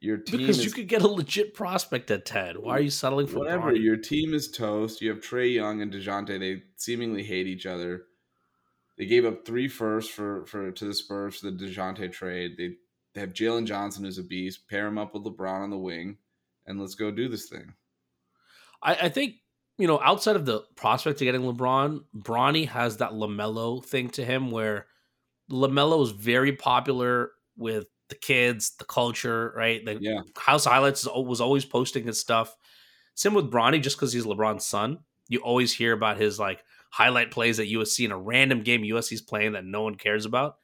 Your team Because is you could get a legit prospect at ten. Why are you settling for whatever. Bronny? Your team is toast. You have Trae Young and Dejounte. They seemingly hate each other. They gave up three firsts for for to the Spurs for the Dejounte trade. They they have Jalen Johnson who's a beast. Pair him up with LeBron on the wing, and let's go do this thing. I, I think you know, outside of the prospect of getting LeBron, Bronny has that LaMelo thing to him where LaMelo is very popular with the kids, the culture, right? The Yeah. House Highlights was always posting his stuff. Same with Bronny, just because he's LeBron's son. You always hear about his like highlight plays at USC in a random game USC's playing that no one cares about.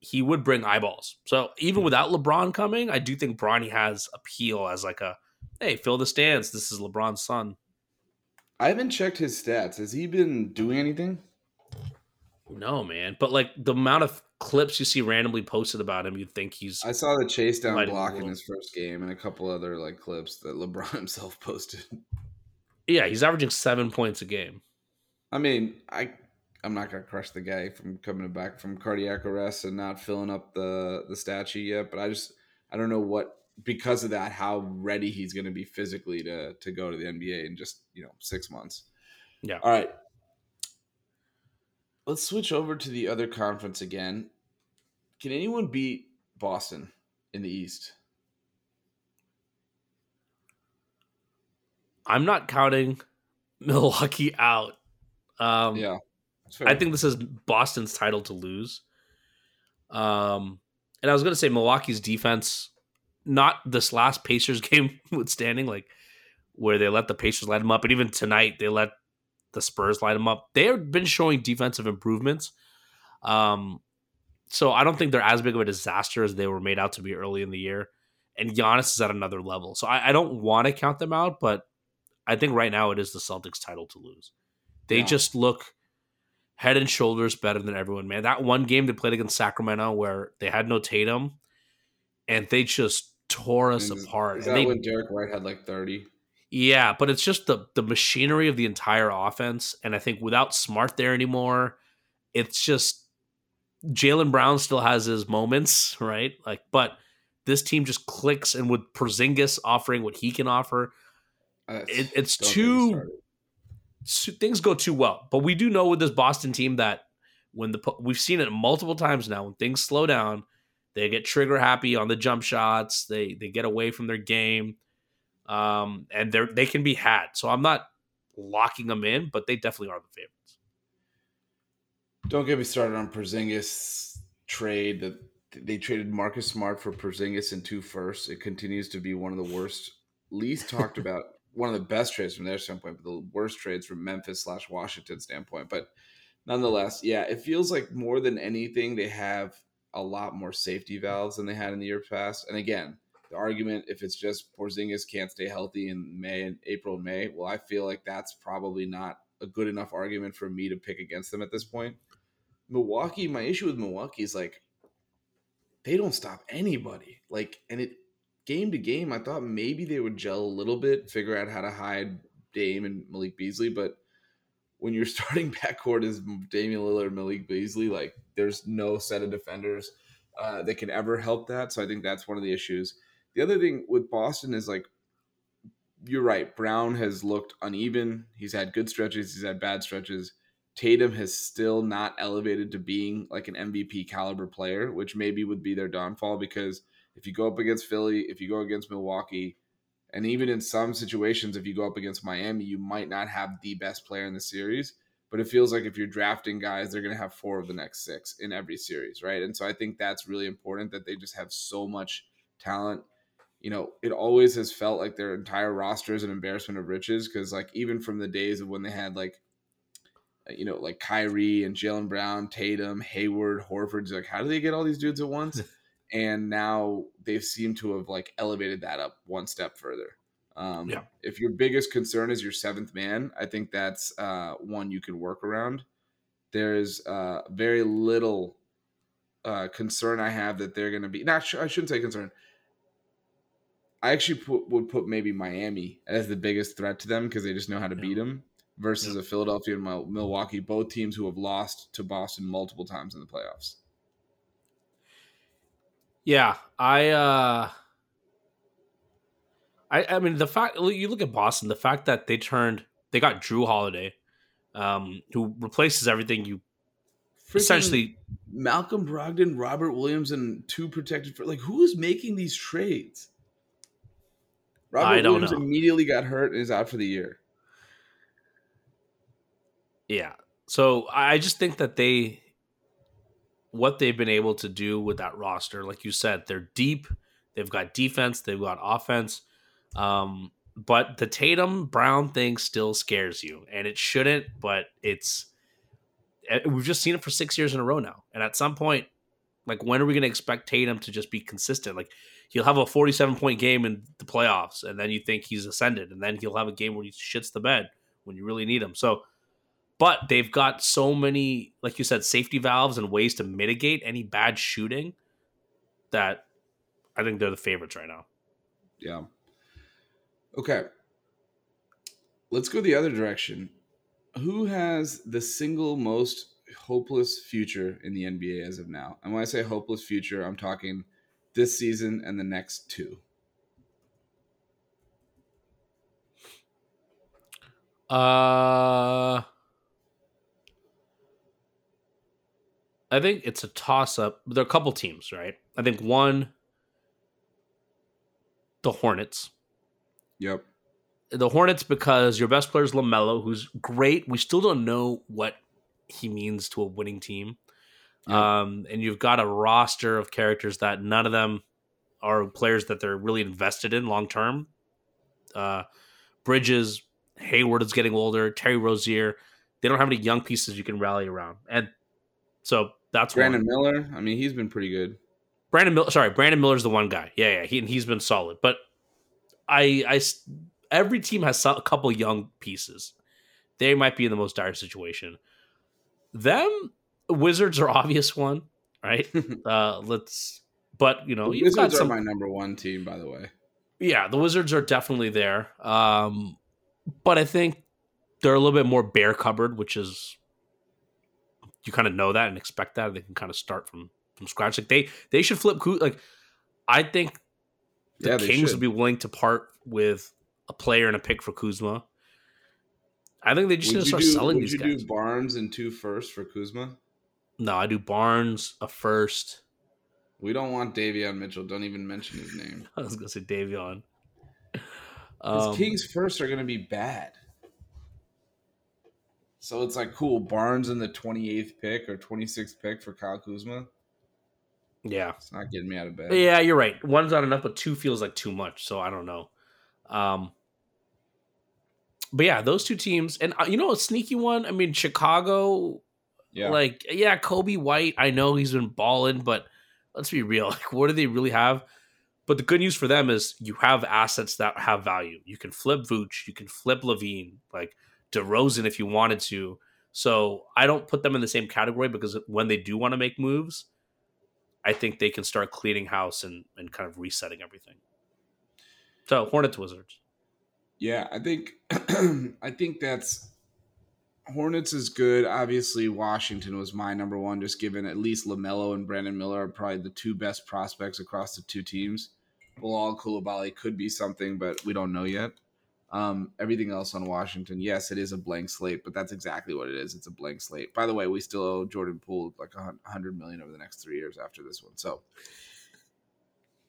He would bring eyeballs. So even without LeBron coming, I do think Bronny has appeal as like a hey, fill the stands. This is LeBron's son. I haven't checked his stats. Has he been doing anything? No, man. But like the amount of clips you see randomly posted about him, you'd think he's I saw the chase down block in his first game and a couple other like clips that LeBron *laughs* himself posted. yeah, he's averaging seven points a game. I mean, I I'm not gonna crush the guy from coming back from cardiac arrest and not filling up the the stat sheet yet, but I just I don't know what because of that how ready he's gonna be physically to to go to the NBA in just you know six months. Yeah. All right. Let's switch over to the other conference again. Can anyone beat Boston in the East? I'm not counting Milwaukee out. Um, yeah, fair. I think this is Boston's title to lose. Um, and I was going to say Milwaukee's defense, not this last Pacers *laughs* game withstanding, like where they let the Pacers light them up, and even tonight they let the Spurs light them up. They have been showing defensive improvements. Um, so I don't think they're as big of a disaster as they were made out to be early in the year. And Giannis is at another level, so I, I don't want to count them out, but I think right now it is the Celtics' title to lose. They Yeah. just look head and shoulders better than everyone, man. That one game they played against Sacramento where they had no Tatum and they just tore us Is- apart. Is And they, when Derrick White had like thirty? yeah, but it's just the the machinery of the entire offense. And I think without Smart there anymore, it's just Jaylen Brown still has his moments, right? Like, but this team just clicks, and with Porzingis offering what he can offer, it, it's don't get me too things go too well. But we do know with this Boston team that when the we've seen it multiple times now when things slow down, they get trigger happy on the jump shots. They they get away from their game, um, and they they can be had. So I'm not locking them in, but they definitely are the favorites. Don't get me started on Porzingis trade that they traded Marcus Smart for Porzingis in two firsts. It continues to be one of the worst, least talked *laughs* about one of the best trades from their standpoint, but the worst trades from Memphis slash Washington standpoint. But nonetheless, yeah, it feels like more than anything they have a lot more safety valves than they had in the year past. And again, the argument if it's just Porzingis can't stay healthy in May and April and May, well, I feel like that's probably not a good enough argument for me to pick against them at this point. Milwaukee, my issue with Milwaukee is like they don't stop anybody. Like, and it game to game, I thought maybe they would gel a little bit, figure out how to hide Dame and Malik Beasley, but when your *laughs* starting backcourt is Damian Lillard, Malik Beasley, like there's no set of defenders uh, that can ever help that. So I think that's one of the issues. The other thing with Boston is like you're right. Brown has looked uneven. He's had good stretches. He's had bad stretches. Tatum has still not elevated to being like an MVP caliber player, which maybe would be their downfall because if you go up against Philly, if you go against Milwaukee, and even in some situations, if you go up against Miami, you might not have the best player in the series. But it feels like if you're drafting guys, they're going to have four of the next six in every series, right? And so I think that's really important that they just have so much talent. You know, it always has felt like their entire roster is an embarrassment of riches because, like, even from the days of when they had like uh, you know, like Kyrie and Jaylen Brown, Tatum, Hayward, Horford's like, how do they get all these dudes at once? *laughs* and now they've seemed to have like elevated that up one step further. Um, yeah. If your biggest concern is your seventh man, I think that's uh, one you can work around. There's uh, very little uh, concern I have that they're going to be. Not I shouldn't say concern. I actually put, would put maybe Miami as the biggest threat to them because they just know how to yeah. beat them versus yeah. a Philadelphia and Milwaukee, both teams who have lost to Boston multiple times in the playoffs. Yeah, I uh I I mean the fact you look at Boston, the fact that they turned they got Jrue Holiday, um, who replaces everything you Freaking essentially Malcolm Brogdon, Robert Williams, and two protected for like who is making these trades? Robert Williams know. immediately got hurt and is out for the year. Yeah. So I just think that they what they've been able to do with that roster, like you said, they're deep. They've got defense. They've got offense. Um, but the Tatum Brown thing still scares you, and it shouldn't. But it's eh, we've just seen it for six years in a row now, and at some point, like when are we going to expect Tatum to just be consistent? Like he'll have a forty-seven point game in the playoffs, and then you think he's ascended, and then he'll have a game where he shits the bed when you really need him. So but they've got so many, like you said, safety valves and ways to mitigate any bad shooting that I think they're the favorites right now. Yeah. Okay. Let's go the other direction. Who has the single most hopeless future in the NBA as of now? And when I say hopeless future, I'm talking this season and the next two. Uh I think it's a toss up. There are a couple teams, right? I think one, the Hornets. Yep. The Hornets because your best player is LaMelo, who's great. We still don't know what he means to a winning team. Yep. Um, and you've got a roster of characters that none of them are players that they're really invested in long term. Uh, Bridges, Hayward is getting older. Terry Rozier, they don't have any young pieces you can rally around, and so that's Brandon one. Miller. I mean, he's been pretty good. Brandon Miller. Sorry, Brandon Miller's the one guy. Yeah, yeah. He he's been solid. But I, I, every team has a couple young pieces. They might be in the most dire situation. Them Wizards are *laughs* obvious one, right? *laughs* uh, let's. But you know, the Wizards some, are my number one team, by the way. Yeah, the Wizards are definitely there. Um, but I think they're a little bit more bare cupboard, which is you kind of know that and expect that. They can kind of start from from scratch. Like they they should flip. Like I think the yeah, Kings should. would be willing to part with a player and a pick for Kuzma. I think they just need to start do, selling these you guys. do Barnes and two firsts for Kuzma? No, I do Barnes a first. We don't want Davion Mitchell. Don't even mention his name. *laughs* I was gonna say Davion. Um, Kings first are gonna be bad. So it's like cool. Barnes in the 28th pick or 26th pick for Kyle Kuzma. Yeah. It's not getting me out of bed. Yeah, you're right. One's not enough, but two feels like too much. So I don't know. Um, but yeah, those two teams, and uh, you know a sneaky one. I mean, Chicago. Yeah. Like, yeah, Coby White. I know he's been balling, but let's be real. *laughs* Like, what do they really have? But the good news for them is you have assets that have value. You can flip Vooch, you can flip LaVine, like DeRozan if you wanted to. So I don't put them in the same category because when they do want to make moves, I think they can start cleaning house and, and kind of resetting everything. So Hornets Wizards. Yeah, I think *clears throat* I think that's Hornets is good. Obviously, Washington was my number one, just given at least LaMelo and Brandon Miller are probably the two best prospects across the two teams. Bilal Coulibaly could be something, but we don't know yet. Um, everything else on Washington, yes, it is a blank slate, but that's exactly what it is. It's a blank slate. By the way, we still owe Jordan Poole like a hundred million over the next three years after this one. So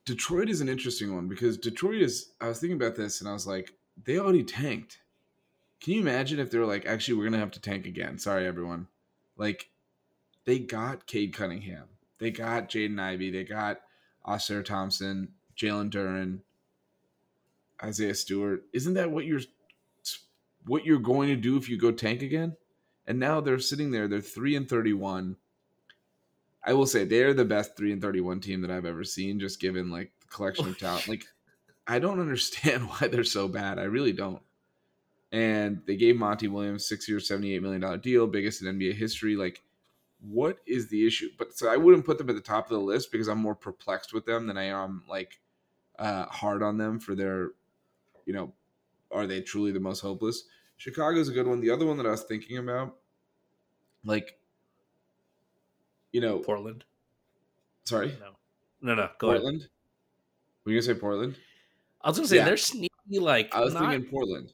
Detroit is an interesting one because Detroit is. I was thinking about this and I was like, they already tanked. Can you imagine if they were like, actually, we're gonna have to tank again? Sorry, everyone. Like, they got Cade Cunningham, they got Jaden Ivey, they got Ausar Thompson, Jalen Duren, Isaiah Stewart. Isn't that what you're what you're going to do if you go tank again? And now they're sitting there. They're three and thirty-one. I will say they're the best three and thirty-one team that I've ever seen. Just given like the collection of talent, like I don't understand *laughs* why they're so bad. I really don't. And they gave Monty Williams six year, $78 million deal, biggest in NBA history. Like, what is the issue? But so I wouldn't put them at the top of the list because I'm more perplexed with them than I am like uh, hard on them for their, you know, are they truly the most hopeless? Chicago's a good one. The other one that I was thinking about, like, you know, Portland. Sorry, no, no, no. Go Portland. Ahead. Were you gonna say Portland? I was gonna say yeah. they're sneaky. Like I was not, thinking Portland.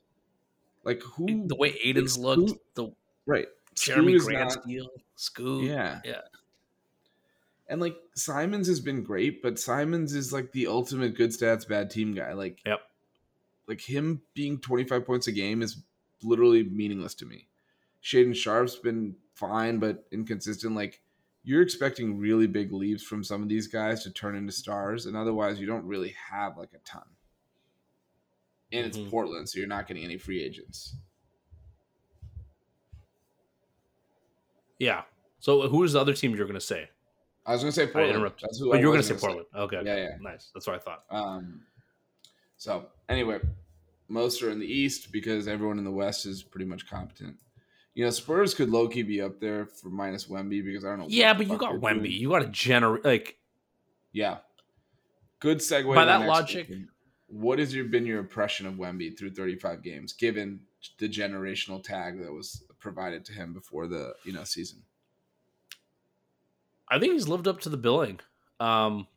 Like who? The way Ayton's looked, who, the right. Jerami Grant's not, deal, Scoot. Yeah, yeah. And like Simons has been great, but Simons is like the ultimate good stats bad team guy. Like, yep. Like him being twenty five points a game is literally meaningless to me. Shaedon Sharpe's been fine, but inconsistent. Like you're expecting really big leaps from some of these guys to turn into stars, and otherwise you don't really have like a ton and it's mm-hmm. Portland, so you're not getting any free agents. Yeah. So who's the other team you're going to say? I was going to say Portland. That's who oh, you were going to say Portland. Say. Okay. Yeah, yeah. Nice. That's what I thought. Um. So anyway, most are in the East because everyone in the West is pretty much competent. You know, Spurs could low key be up there for minus Wemby because I don't know. Yeah, but you got Wemby. Doing. You got to generate like. Yeah. Good segue. By that logic, what has your been your impression of Wemby through 35 games, given the generational tag that was provided to him before the you know season? I think he's lived up to the billing. Um,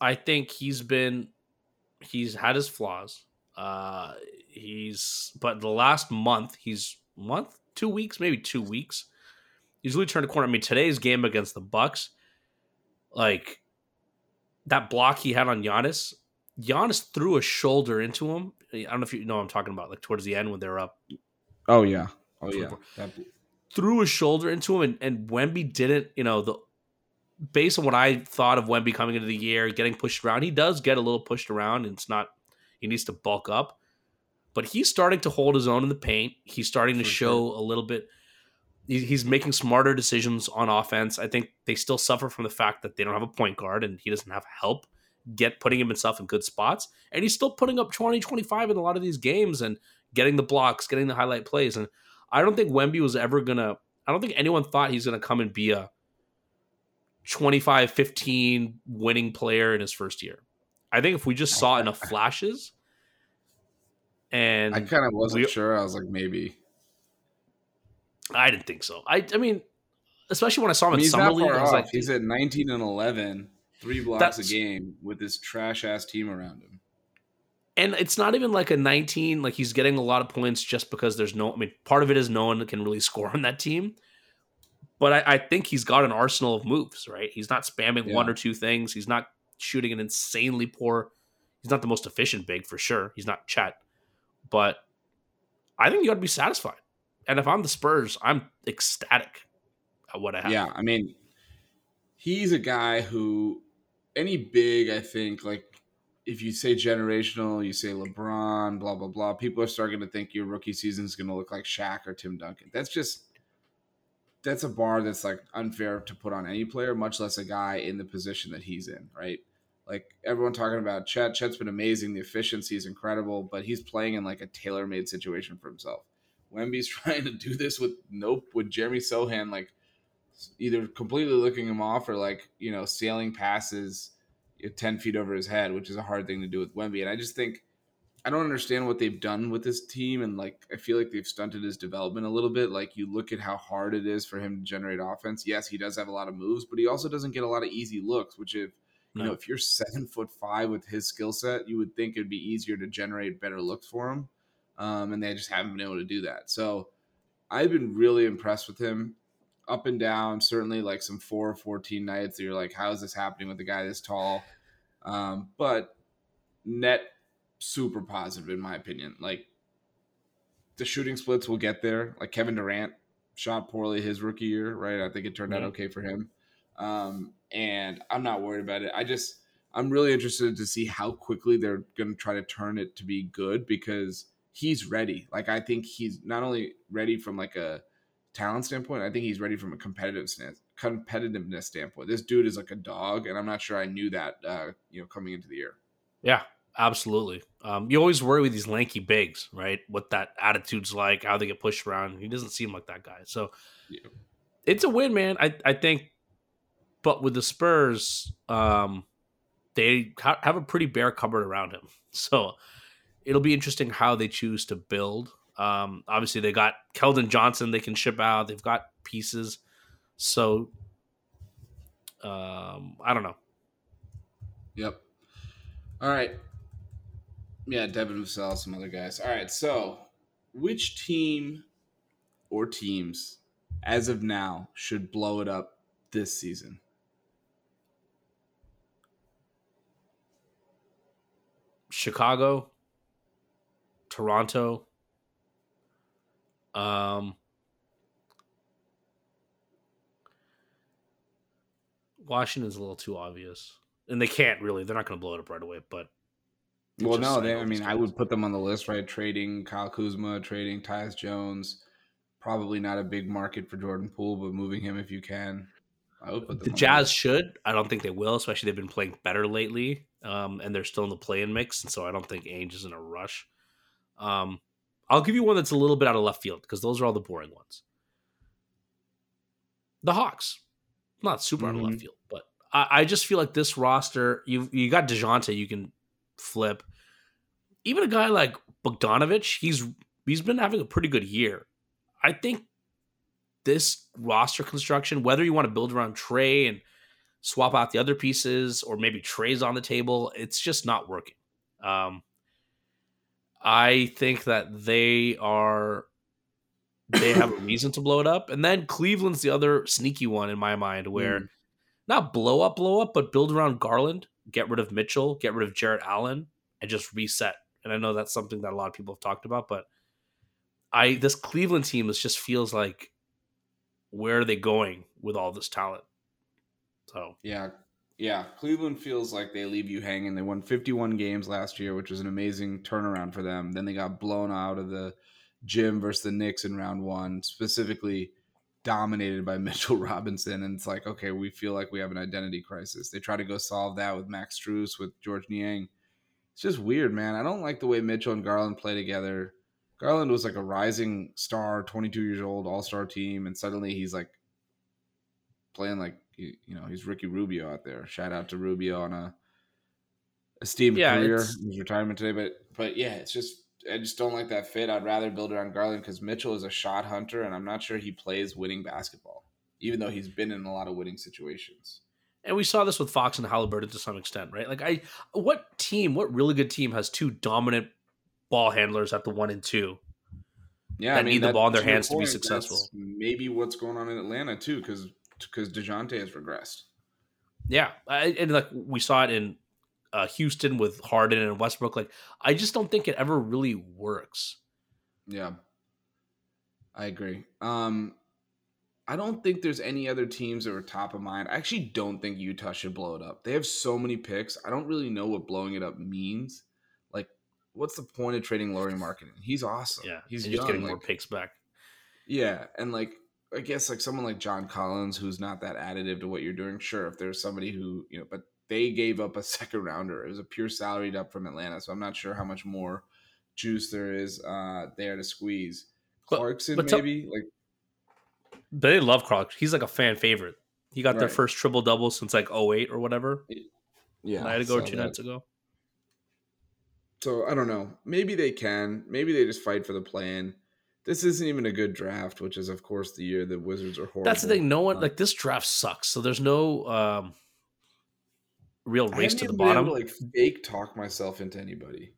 I think he's been he's had his flaws. Uh, he's but the last month he's month two weeks maybe two weeks he's really turned a corner. I mean today's game against the Bucks, like that block he had on Giannis Giannis threw a shoulder into him. I don't know if you know what I'm talking about, like towards the end when they're up. Oh yeah. Oh yeah. Threw a shoulder into him and, and Wemby didn't, you know, the based on what I thought of Wemby coming into the year, getting pushed around, he does get a little pushed around and it's not he needs to bulk up. But he's starting to hold his own in the paint. He's starting to For show sure. a little bit he's making smarter decisions on offense. I think they still suffer from the fact that they don't have a point guard and he doesn't have help get putting himself in good spots and he's still putting up 20 25 in a lot of these games and getting the blocks getting the highlight plays and i don't think wemby was ever gonna i don't think anyone thought he's gonna come and be a 25 15 winning player in his first year. I think if we just saw enough flashes and i kind of wasn't we, sure. I was like maybe. I didn't think so. I i mean especially when i saw him I mean, in summer league like, he's at 19 and 11 three blocks a game with this trash ass team around him. And it's not even like a 19, like he's getting a lot of points just because there's no, I mean, part of it is no one can really *laughs* score on that team. But I, I think he's got an arsenal of moves, right? He's not spamming yeah. one or two things. He's not shooting an insanely poor, he's not the most efficient big for sure. He's not Chet. But I think you got to be satisfied. And if I'm the Spurs, I'm ecstatic at what I have. Yeah, I mean, he's a guy who any big, I think, like if you say generational, you say LeBron, blah blah blah. People are starting to think your rookie season is going to look like Shaq or Tim Duncan. That's just that's a bar that's like unfair to put on any player, much less a guy in the position that he's in, right? Like everyone talking about Chet. Chet's been amazing. The efficiency is incredible, but he's playing in like a tailor-made situation for himself. Wemby's *laughs* trying to do this with nope with Jeremy Sochan, like either completely looking him off or like you know sailing passes 10 feet over his head, which is a hard thing to do with Wemby. And I just think I don't understand what they've done with this team. And like, I feel like they've stunted his development a little bit. Like, you look at how hard it is for him to generate offense. Yes, he does have a lot of moves, but he also doesn't get a lot of easy looks, which if, you no. know, if you're seven foot five with his skill set, you would think it'd be easier to generate better looks for him. Um, and they just haven't been able to do that. So I've been really impressed with him up and down. Certainly, like some four or 14 nights, you're like, how is this happening with a guy this tall? Um, but net super positive in my opinion. Like the shooting splits will get there. Like Kevin Durant shot poorly his rookie year, right? I think it turned out okay for him. Um, and I'm not worried about it. I just I'm really interested to see how quickly they're going to try to turn it to be good because he's ready. Like I think he's not only ready from like a talent standpoint, I think he's ready from a competitive stance, competitiveness standpoint. This dude is like a dog, and I'm not sure I knew that uh, you know coming into the year. Yeah, absolutely. Um, you always worry with these lanky bigs, right? What that attitude's like, how they get pushed around. He doesn't seem like that guy. So yeah. it's a win, man. I I think, but with the Spurs, um, they ha- have a pretty bare cupboard around him. *laughs* So it'll be interesting how they choose to build. Um, obviously, they got Keldon Johnson they can ship out. They've got pieces. So um, I don't know. Yep. All right. Yeah, Devin Vassell, some other guys. All right. So, which team or teams, as of now, should blow it up this season? Chicago, Toronto, um, Washington's a little too obvious, and they can't really. They're not going to blow it up right away. But well, no, they. I mean, I would put them on the list, right? Trading Kyle Kuzma, trading Tyus Jones. Probably not a big market for Jordan Poole, but moving him if you can. I would put the Jazz the should. I don't think they will, especially they've been playing better lately, um, and they're still in the play-in mix, and so I don't think Ainge is in a rush. Um, I'll give you one that's a little bit out of left field because those are all the boring ones. The Hawks, not super mm-hmm. out of left mm-hmm. field, but I, I, just feel like this roster. You you got Dejounte, you can flip. Even a guy like Bogdanovich, he's he's been having a pretty good year. I think this roster construction, whether you want to build around Trae and swap out the other pieces, or maybe Trae's on the table, it's just not working. Um, I think that they are they have a reason to blow it up. And then Cleveland's the other sneaky one in my mind where mm. not blow up, blow up, but build around Garland, get rid of Mitchell, get rid of Jarrett Allen, and just reset. And I know that's something that a lot of people have talked about, but I this Cleveland team is just feels like where are they going with all this talent? So yeah, yeah, Cleveland feels like they leave you hanging. They won 51 games last year, which was an amazing turnaround for them. Then they got blown out of the gym versus the Knicks in round one, specifically dominated by *laughs* Mitchell Robinson. And it's like, okay, we feel like we have an identity crisis. They try to go solve that with Max Strus, with Georges Niang. It's just weird, man. I don't like the way Mitchell and Garland play together. Garland was like a rising star, 22 years old, all star team, and suddenly he's like playing like you know he's Ricky Rubio out there. Shout out to Rubio on a esteemed yeah, career, his retirement today. But but yeah, it's just I just don't like that fit. I'd rather build around Garland because Mitchell is a shot hunter, and I'm not sure he plays winning basketball, even though he's been in a lot of winning situations. And we saw this with Fox and Halliburton to some extent, right? Like, I what team, what really good team has two dominant ball handlers at the one and two? Yeah, that I mean, need the ball in their hands point, to be successful. maybe what's going on in Atlanta too, because because Dejounte has regressed. Yeah, I, and like we saw it in uh, Houston with Harden and Westbrook. Like, I just don't think it ever really works. Yeah, I agree. Um, I don't think there's any other teams that are top of mind. I actually don't think Utah should blow it up. They have so many picks. I don't really know what blowing it up means. Like, what's the point of trading Lauri Markkanen? He's awesome. Yeah, he's young, just getting like, more picks back. Yeah, and like I guess like someone like John Collins, who's not that additive to what you're doing. Sure, if there's somebody who you know, but they gave up a *laughs* second rounder. It was a pure salaried up from Atlanta, so I'm not sure how much more juice there is uh there to squeeze. But- Clarkson but tell- maybe like But they love Clark. He's like a fan favorite. He got their first triple double since like 08 or whatever. yeah, night ago or so two that- nights ago. So I don't know. Maybe they can. Maybe they just fight for the plan. This isn't even a good draft, which is of course the year the Wizards are horrible. That's the thing. No one like this draft sucks. So there's no um real race to the even been able bottom. to, like fake talk myself into anybody.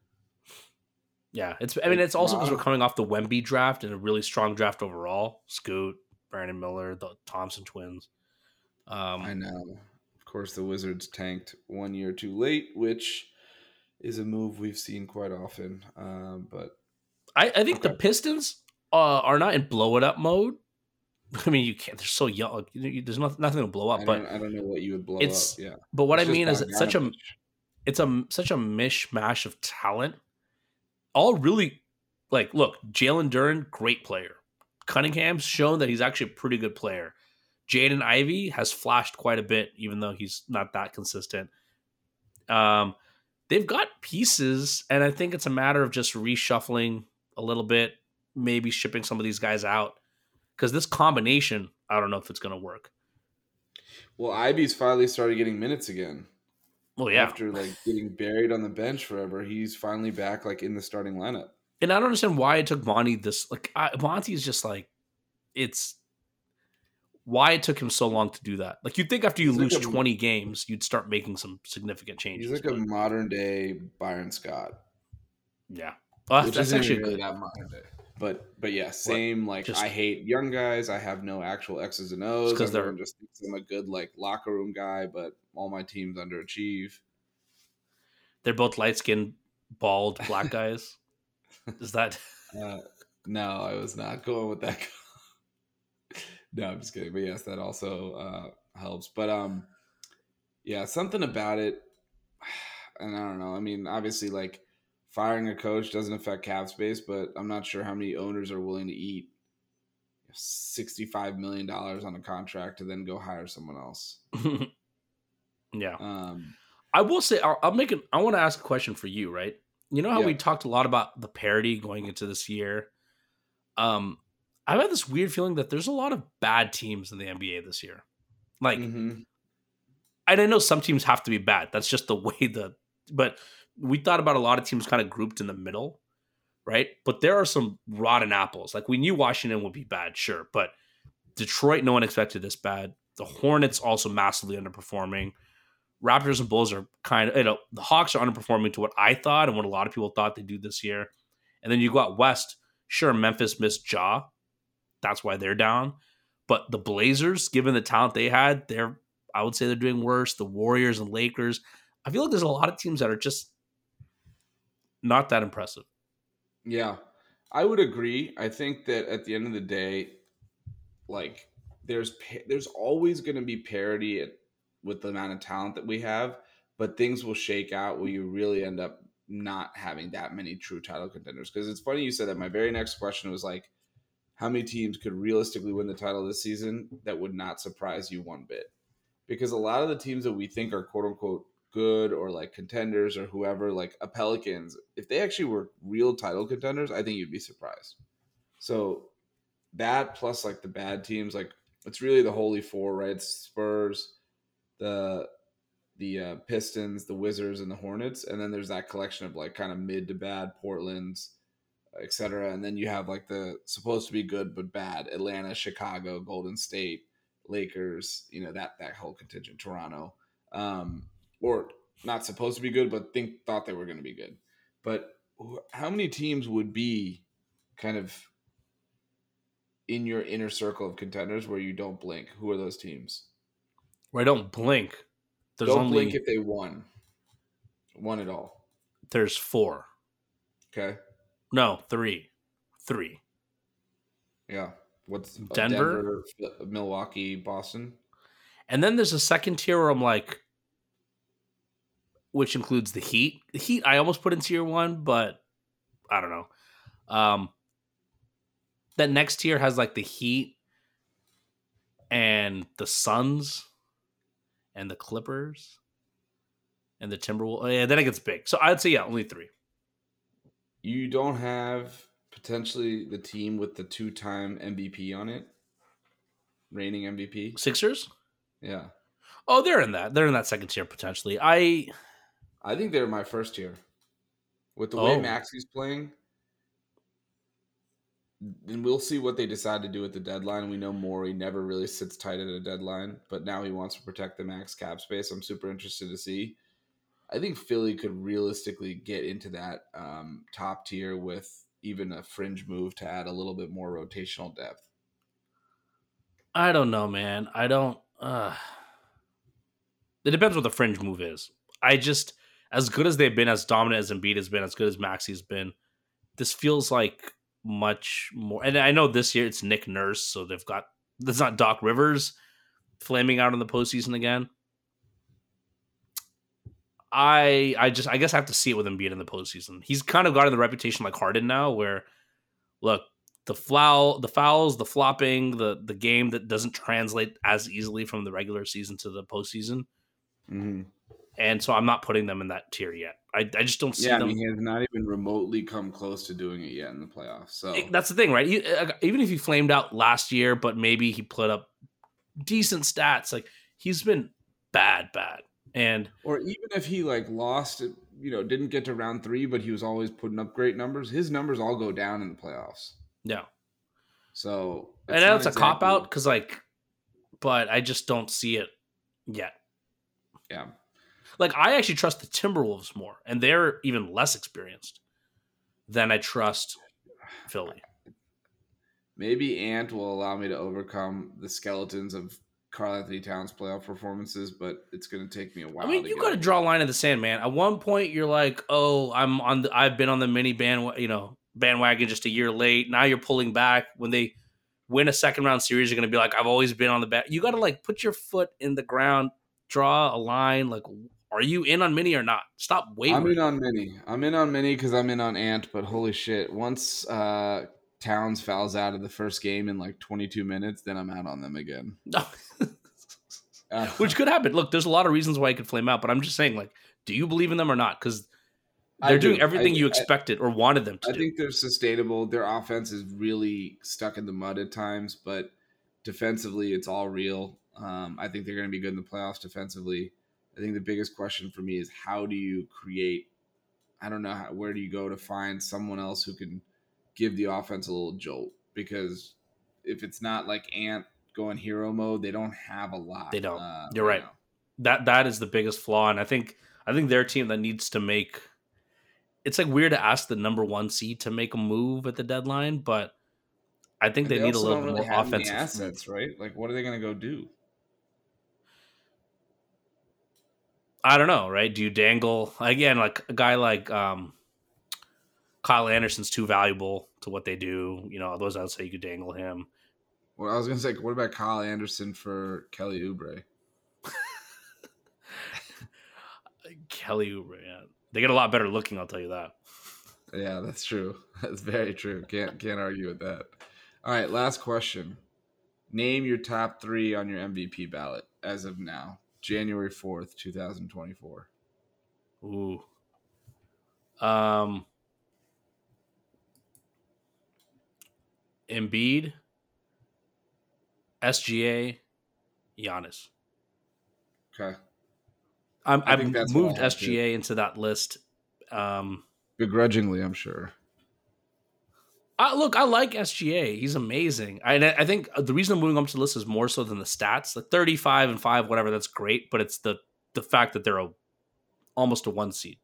yeah, it's. I mean, it's also because Wow. we're coming off the Wemby draft and a really strong draft overall. Scoot, Brandon Miller, the Thompson twins. Um, I know. Of course, the Wizards tanked one year too late, which is a move we've seen quite often. Um, but I, I think the Pistons uh, are not in blow it up mode. *laughs* I mean, you can't. They're so young. You- you- There's not, nothing to blow up. I, But I don't know what you would blow it's- up. Yeah, but what It's I mean is, it's such a it's a such a mishmash of talent. All really like look, Jalen Duren, great player. Cunningham's shown that he's actually a pretty good player. Jaden Ivey has flashed quite a bit, even though he's not that consistent. Um, they've got pieces, and I think it's a matter of just reshuffling a little bit, maybe shipping some of these guys out. Because this combination, I don't know if it's going to work. Well, Ivey's finally started getting minutes again. Well, yeah, After like getting buried on the bench forever, he's finally back like in the starting lineup. and I don't understand why it took Monty this. Like I, Monty is just like, it's why it took him so long to do that. Like you'd think after you He's like lose a- twenty games, you'd start making some significant changes. He's like a modern day Byron Scott, yeah, Well, which that's isn't actually really good. that modern day. But but yeah, same. Like Just- I hate young guys. I have no actual X's and O's. 'cause they're- just thinks I'm a good like locker room guy, but all my teams underachieve. They're both light skinned, bald, black *laughs* guys. is that? *laughs* Uh, no, I was not going with that. *laughs* no, I'm just kidding. But yes, that also uh, helps. But um, yeah, something about it, *sighs* and I don't know. I mean, obviously, like firing a coach doesn't affect cap space, but I'm not sure how many owners are willing to eat sixty-five million dollars on a contract to then go hire someone else. *laughs* yeah. Um, I will say, I'll, I'll make an, I want to ask a question for you, right? You know how Yeah. we talked a lot about the parity going into this year. Um, I've had this weird feeling that there's a lot of bad teams in the NBA this year. Like, mhm. and I know some teams have to be bad. That's just the way the. But we thought about a lot of teams kind of grouped in the middle, right? But there are some rotten apples. Like we knew Washington would be bad, sure, but Detroit, no one expected this bad. The Hornets also massively underperforming. Raptors and Bulls are kind of, you know, the Hawks are underperforming to what I thought and what a lot of people thought they'd do this year. And then you go out west. Sure, Memphis missed Ja. That's why they're down. But the Blazers, given the talent they had, they're I would say they're doing worse. The Warriors and Lakers. I feel like there's a lot of teams that are just not that impressive. Yeah, I would agree. I think that at the end of the day, like there's there's always going to be parity at, with the amount of talent that we have, but things will shake out where you really end up not having that many true title contenders. Because it's funny you said that. My very next question was like, how many teams could realistically win the title this season that would not surprise you one bit? Because a lot of the teams that we think are quote unquote good or like contenders or whoever, like a Pelicans, if they actually were real title contenders, I think you'd be surprised. So that plus like the bad teams, like it's really the holy four, right? It's Spurs, the the uh, Pistons, the Wizards, and the Hornets, and then there's that collection of like kind of mid to bad Portland's, etc. And then you have like the supposed to be good but bad Atlanta, Chicago, Golden State, Lakers, you know that that whole contingent, Toronto, um, or not supposed to be good but think thought they were going to be good. But how many teams would be kind of in your inner circle of contenders where you don't blink? Who are those teams? Where I don't blink. There's don't only blink if they won. Won it all. there's four. Okay. No, three. Three. Yeah. What's uh, Denver? Denver, Milwaukee, Boston? And then there's a second tier where I'm like, which includes the Heat. The Heat I almost put in tier one, but I don't know. Um, that next tier has like the Heat and the Suns and the Clippers and the Timberwolves. Oh, yeah, then it gets big. So I'd say yeah, only three. You don't have potentially the team with the two-time MVP on it, reigning MVP. Sixers. Yeah. Oh, they're in that. They're in that second tier potentially. I. I think they're my first tier. With the way Oh. Maxey's playing, and we'll see what they decide to do at the deadline. We know Morey never really sits tight at a deadline, but now he wants to protect the max cap space. I'm super interested to see. I think Philly could realistically get into that um, top tier with even a fringe move to add a little bit more rotational depth. I don't know, man. I don't. Uh, it depends what the fringe move is. I just, as good as they've been, as dominant as Embiid has been, as good as Maxey's been, this feels like much more. And I know this year it's Nick Nurse, so they've got that's not Doc Rivers flaming out in the postseason again. I I just I guess I have to see it with Embiid in the postseason. He's kind of gotten the reputation like Harden now, where look the foul, the fouls, the flopping, the the game that doesn't translate as easily from the regular season to the postseason, Mm-hmm. And so I'm not putting them in that tier yet. I, I just don't see Yeah, I them. mean, he has not even remotely come close to doing it yet in the playoffs. So That's the thing, right? Uh, Even if he flamed out last year, but maybe he put up decent stats, like he's been bad, bad, and or even if he like lost you know, didn't get to round three, but he was always putting up great numbers. His numbers all go down in the playoffs. yeah. So I know it's a cop out because like, but I just don't see it yet. Yeah, Like I actually trust the Timberwolves more, and they're even less experienced than I trust Philly. maybe Ant will allow me to overcome the skeletons of Karl-Anthony Towns playoff performances, but it's going to take me a while. I mean, to you got to draw a line in the sand, man. At one point, you're like, "Oh, I'm on the. I've been on the mini band, you know, bandwagon just a year late. Now you're pulling back. When they win a second round series, you're gonna be like, I've always been on the back. You got to like put your foot in the ground, draw a line. Like, are you in on mini or not? Stop waiting. I'm in on many. I'm in on many because I'm in on Ant, but holy shit. Once uh, Towns fouls out of the first game in like 22 minutes, then I'm out on them again. Uh, *laughs* Which could happen. Look, there's a lot of reasons why I could flame out, but I'm just saying, like, do you believe in them or not? Because they're do. doing everything I- you I- expected or wanted them to I do. think they're sustainable. Their offense is really stuck in the mud at times, but defensively, it's all real. Um, I think they're going to be good in the playoffs defensively. I think the biggest question for me is how do you create? I don't know how, where do you go to find someone else who can give the offense a little jolt because if it's not like Ant going hero mode, they don't have a lot. They don't. uh, You're right. now. that that is the biggest flaw, and I think I think they're team that needs to make. It's like weird to ask the number one seed to make a move at the deadline, but I think And they, need a little really more offensive assets, right? Like, what are they going to go do? I don't know, right? Do you dangle again like a guy like um Kyle Anderson's too valuable to what they do. You know, those I'd say you could dangle him. Well, I was going to say, what about Kyle Anderson for Kelly Oubre? *laughs* Kelly Oubre, yeah. They get a lot better looking, I'll tell you that. Yeah, that's true. *laughs* That's very true. Can't can't argue with that. All right, last question. Name your top three on your MVP ballot as of now, January fourth, two thousand twenty-four. Ooh. Um Embiid, SGA, Giannis. Okay, I'm, I've think that's what moved I have, too. SGA into that list. Um, begrudgingly, I'm sure. I, look, I like SGA. He's amazing. I, and I think the reason I'm moving up to the list is more so than the stats. The 35 and five, whatever, that's great. But it's the the fact that they're a almost a one seed.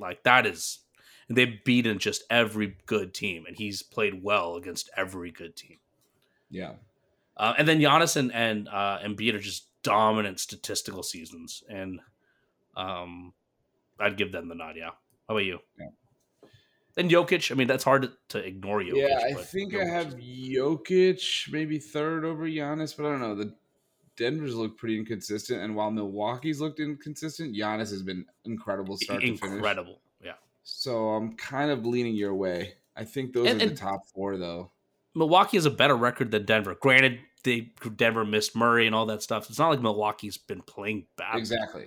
Like that is, they've beaten just every good team, and he's played well against every good team. Yeah, Uh, and then Giannis and and uh, Embiid are just dominant statistical seasons, and um, I'd give them the nod. Yeah. How about you? Then Jokic. I mean, that's hard to, to ignore Jokic. yeah, I think I have Jokic maybe third over Giannis, but I don't know. The Denver's looked pretty inconsistent, and while Milwaukee's looked inconsistent, Giannis has been incredible start to finish. incredible. Yeah. So I'm kind of leaning your way. I think those And- are the top four, though. Milwaukee has a better record than Denver. Granted, they Denver missed Murray and all that stuff. It's not like Milwaukee's been playing bad. Exactly.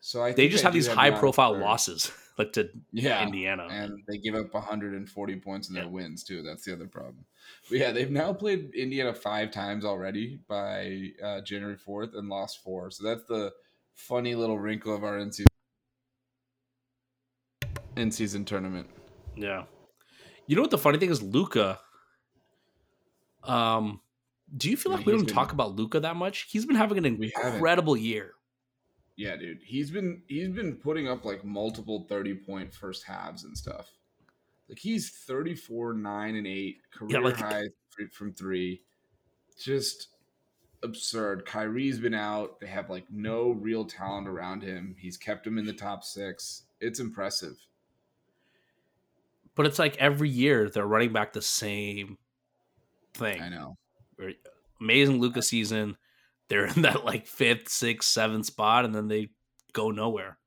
So I They just have these Giannis high profile third. losses, *laughs* like to Yeah, Indiana. and they give up 140 points in their Yeah. wins too. That's the other problem. But yeah, they've now played Indiana five times already by uh, January 4th and lost four. So that's the funny little wrinkle of our in season in season tournament. Yeah. You know what the funny thing is, Luka. Um, do you feel Yeah, like we don't been- talk about Luka that much? He's been having an incredible year. Yeah, dude, he's been he's been putting up like multiple 30 point first halves and stuff. Like he's 34, 9, and 8, career like- high from three. Just absurd. Kyrie's been out. They have like no real talent around him. He's kept him in the top six. It's impressive. But it's like every year they're running back the same thing. I know. Amazing Luka season. They're in that like fifth, sixth, seventh spot, and then they go nowhere.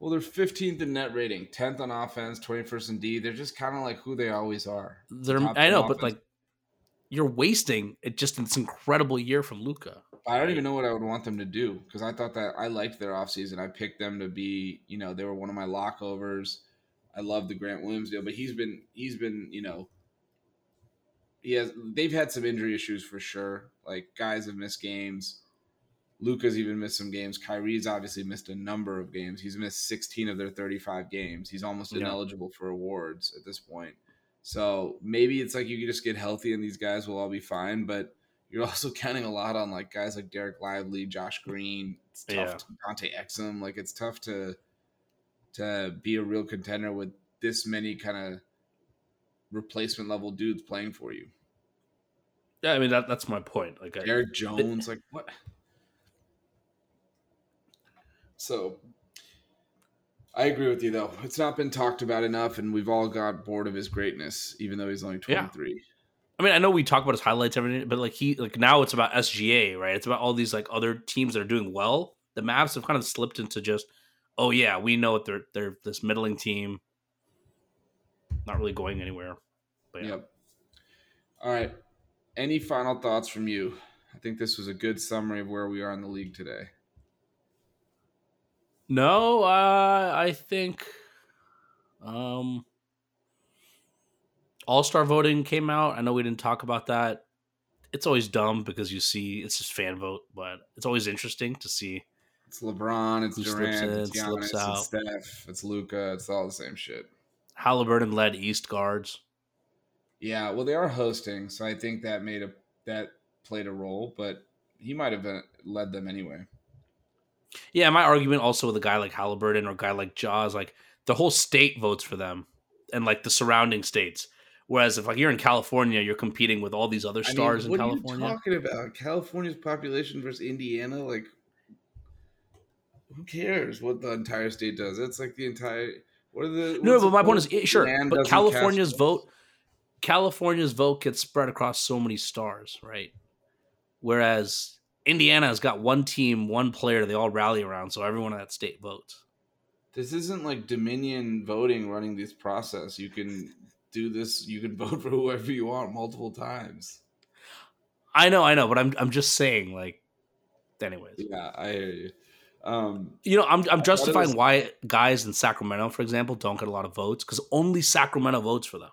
Well, they're 15th in net rating, 10th on offense, 21st in D. They're just kind of like who they always are. They're Top I know, but offense. like you're wasting it just in this incredible year from Luka. I don't even know what I would want them to do because I thought that I liked their offseason. I picked them to be, you know, they were one of my lockovers. I love the Grant Williams deal, but he's been he's been, you know, he has they've had some injury issues for sure. Like guys have missed games. Luka's even missed some games. Kyrie's obviously missed a number of games. He's missed 16 of their 35 games. He's almost Yeah. ineligible for awards at this point. So maybe it's like you can just get healthy and these guys will all be fine, but you're *laughs* also counting a lot on like guys like Dereck Lively, Josh Green. It's tough Yeah. to Dante Exum. Like it's tough to to be a real contender with this many kind of replacement level dudes playing for you. Yeah, I mean that that's my point. Like Derrick Jones, like what? So I agree with you though. It's not been talked about enough, and we've all got bored of his greatness, even though he's only Yeah. 23. I mean, I know we talk about his highlights every day, but like he like now it's about SGA, right? It's about all these like other teams that are doing well. The Mavs have kind of slipped into just, oh yeah, we know what they're they're this middling team, not really going anywhere. But yeah. Yep. All right. Any final thoughts from you? I think this was a good summary of where we are in the league today. No, uh, I think um All Star voting came out. I know we didn't talk about that. It's always dumb because you see it's just fan vote, but it's always interesting to see. It's LeBron, it's Durant, in, it's Giannis, it's Steph, it's Luka, it's all the same shit. Halliburton led East guards. Yeah, well, they are hosting, so I think that made a that played a role, but he might have been, led them anyway. Yeah, my argument also with a guy like Halliburton or a guy like Jaws, like the whole state votes for them and like the surrounding states. Whereas if like you're in California, you're competing with all these other I mean, stars in California. what Are you talking about California's population versus Indiana, like who cares what the entire state does? It's like the entire. What the? no, but my point is eh, sure, but California's vote, votes. California's vote gets spread across so many stars, right? Whereas Indiana has got one team, one player they all rally around, so everyone in that state votes. This isn't like Dominion voting running this process. You can do this. You can *laughs* vote for whoever you want multiple times. I know, I know, but I'm I'm just saying, like, anyways. Yeah, I hear you. Um, You know, I'm I'm justifying why guys in Sacramento, for example, don't get a lot of votes because only Sacramento votes for them.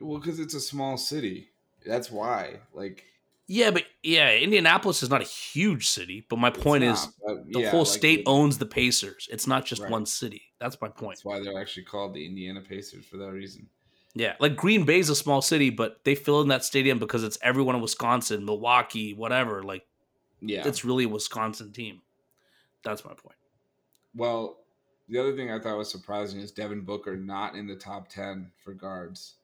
well, because it's a small city. That's why. Like Yeah, but yeah, Indianapolis is not a huge city. But my point is, not, but the yeah, whole like, state owns the Pacers. It's not just Right. one city. That's my point. That's why they're actually called the Indiana Pacers for that reason. Yeah, like Green Bay's a small city, but they fill in that stadium because it's everyone in Wisconsin, Milwaukee, whatever. Like Yeah. it's really a Wisconsin team. That's my point. well, the other thing I thought was surprising is Devin Booker not in the top ten for guards.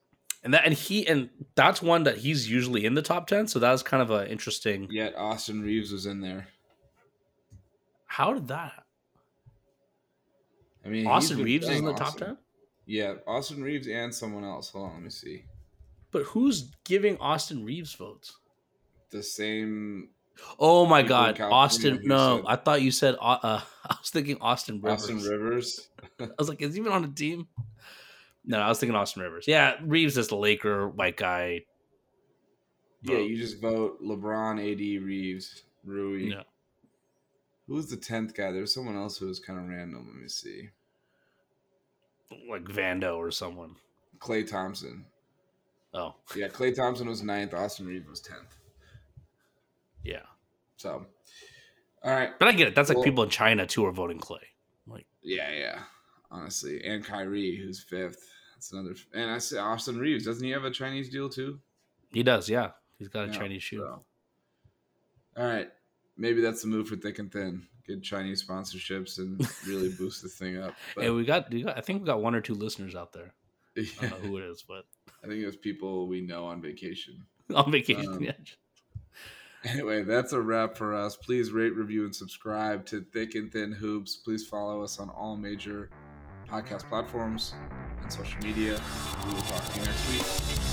And that and he and that's one that he's usually in the top ten. So that was kind of an interesting. Yet Austin Reaves was in there. How did that? I mean, Austin Reaves is in the top ten. Yeah, Austin Reaves and someone else. Hold on, let me see. But who's giving Austin Reaves votes? The same. Oh my God, Austin! No, said- I thought you said. Uh, uh, *laughs* I was thinking Austin Rivers. Austin Rivers. *laughs* I was like, is he even on a team? No, I was thinking Austin Rivers. Yeah, Reaves is the Laker white guy. Yeah, you just vote LeBron, AD, Reaves, Rui. Yeah. Who was the tenth guy? There's someone else who was kind of random. Let me see. like Vando or someone. Klay Thompson. Oh, Yeah, Klay Thompson was ninth. Austin Reaves was tenth. Yeah. So, all right. But I get it. That's like people in China too are voting Klay. Like, Yeah, yeah. Honestly, and Kyrie, who's fifth. That's another. And I said Austin Reaves. Doesn't he have a Chinese deal too? he does, yeah. He's got a Yeah, Chinese shoe. so. All right, maybe that's the move for thick and thin. Get Chinese sponsorships and really *laughs* boost the thing up. But, Hey, we got, we got. I think we got one or two listeners out there. I don't know *laughs* who it is, but I think it was people we know on vacation. *laughs* on vacation. Um, yeah. Anyway, that's a wrap for us. Please rate, review, and subscribe to Thick and Thin Hoops. Please follow us on all major podcast platforms and social media. We will talk to you next week.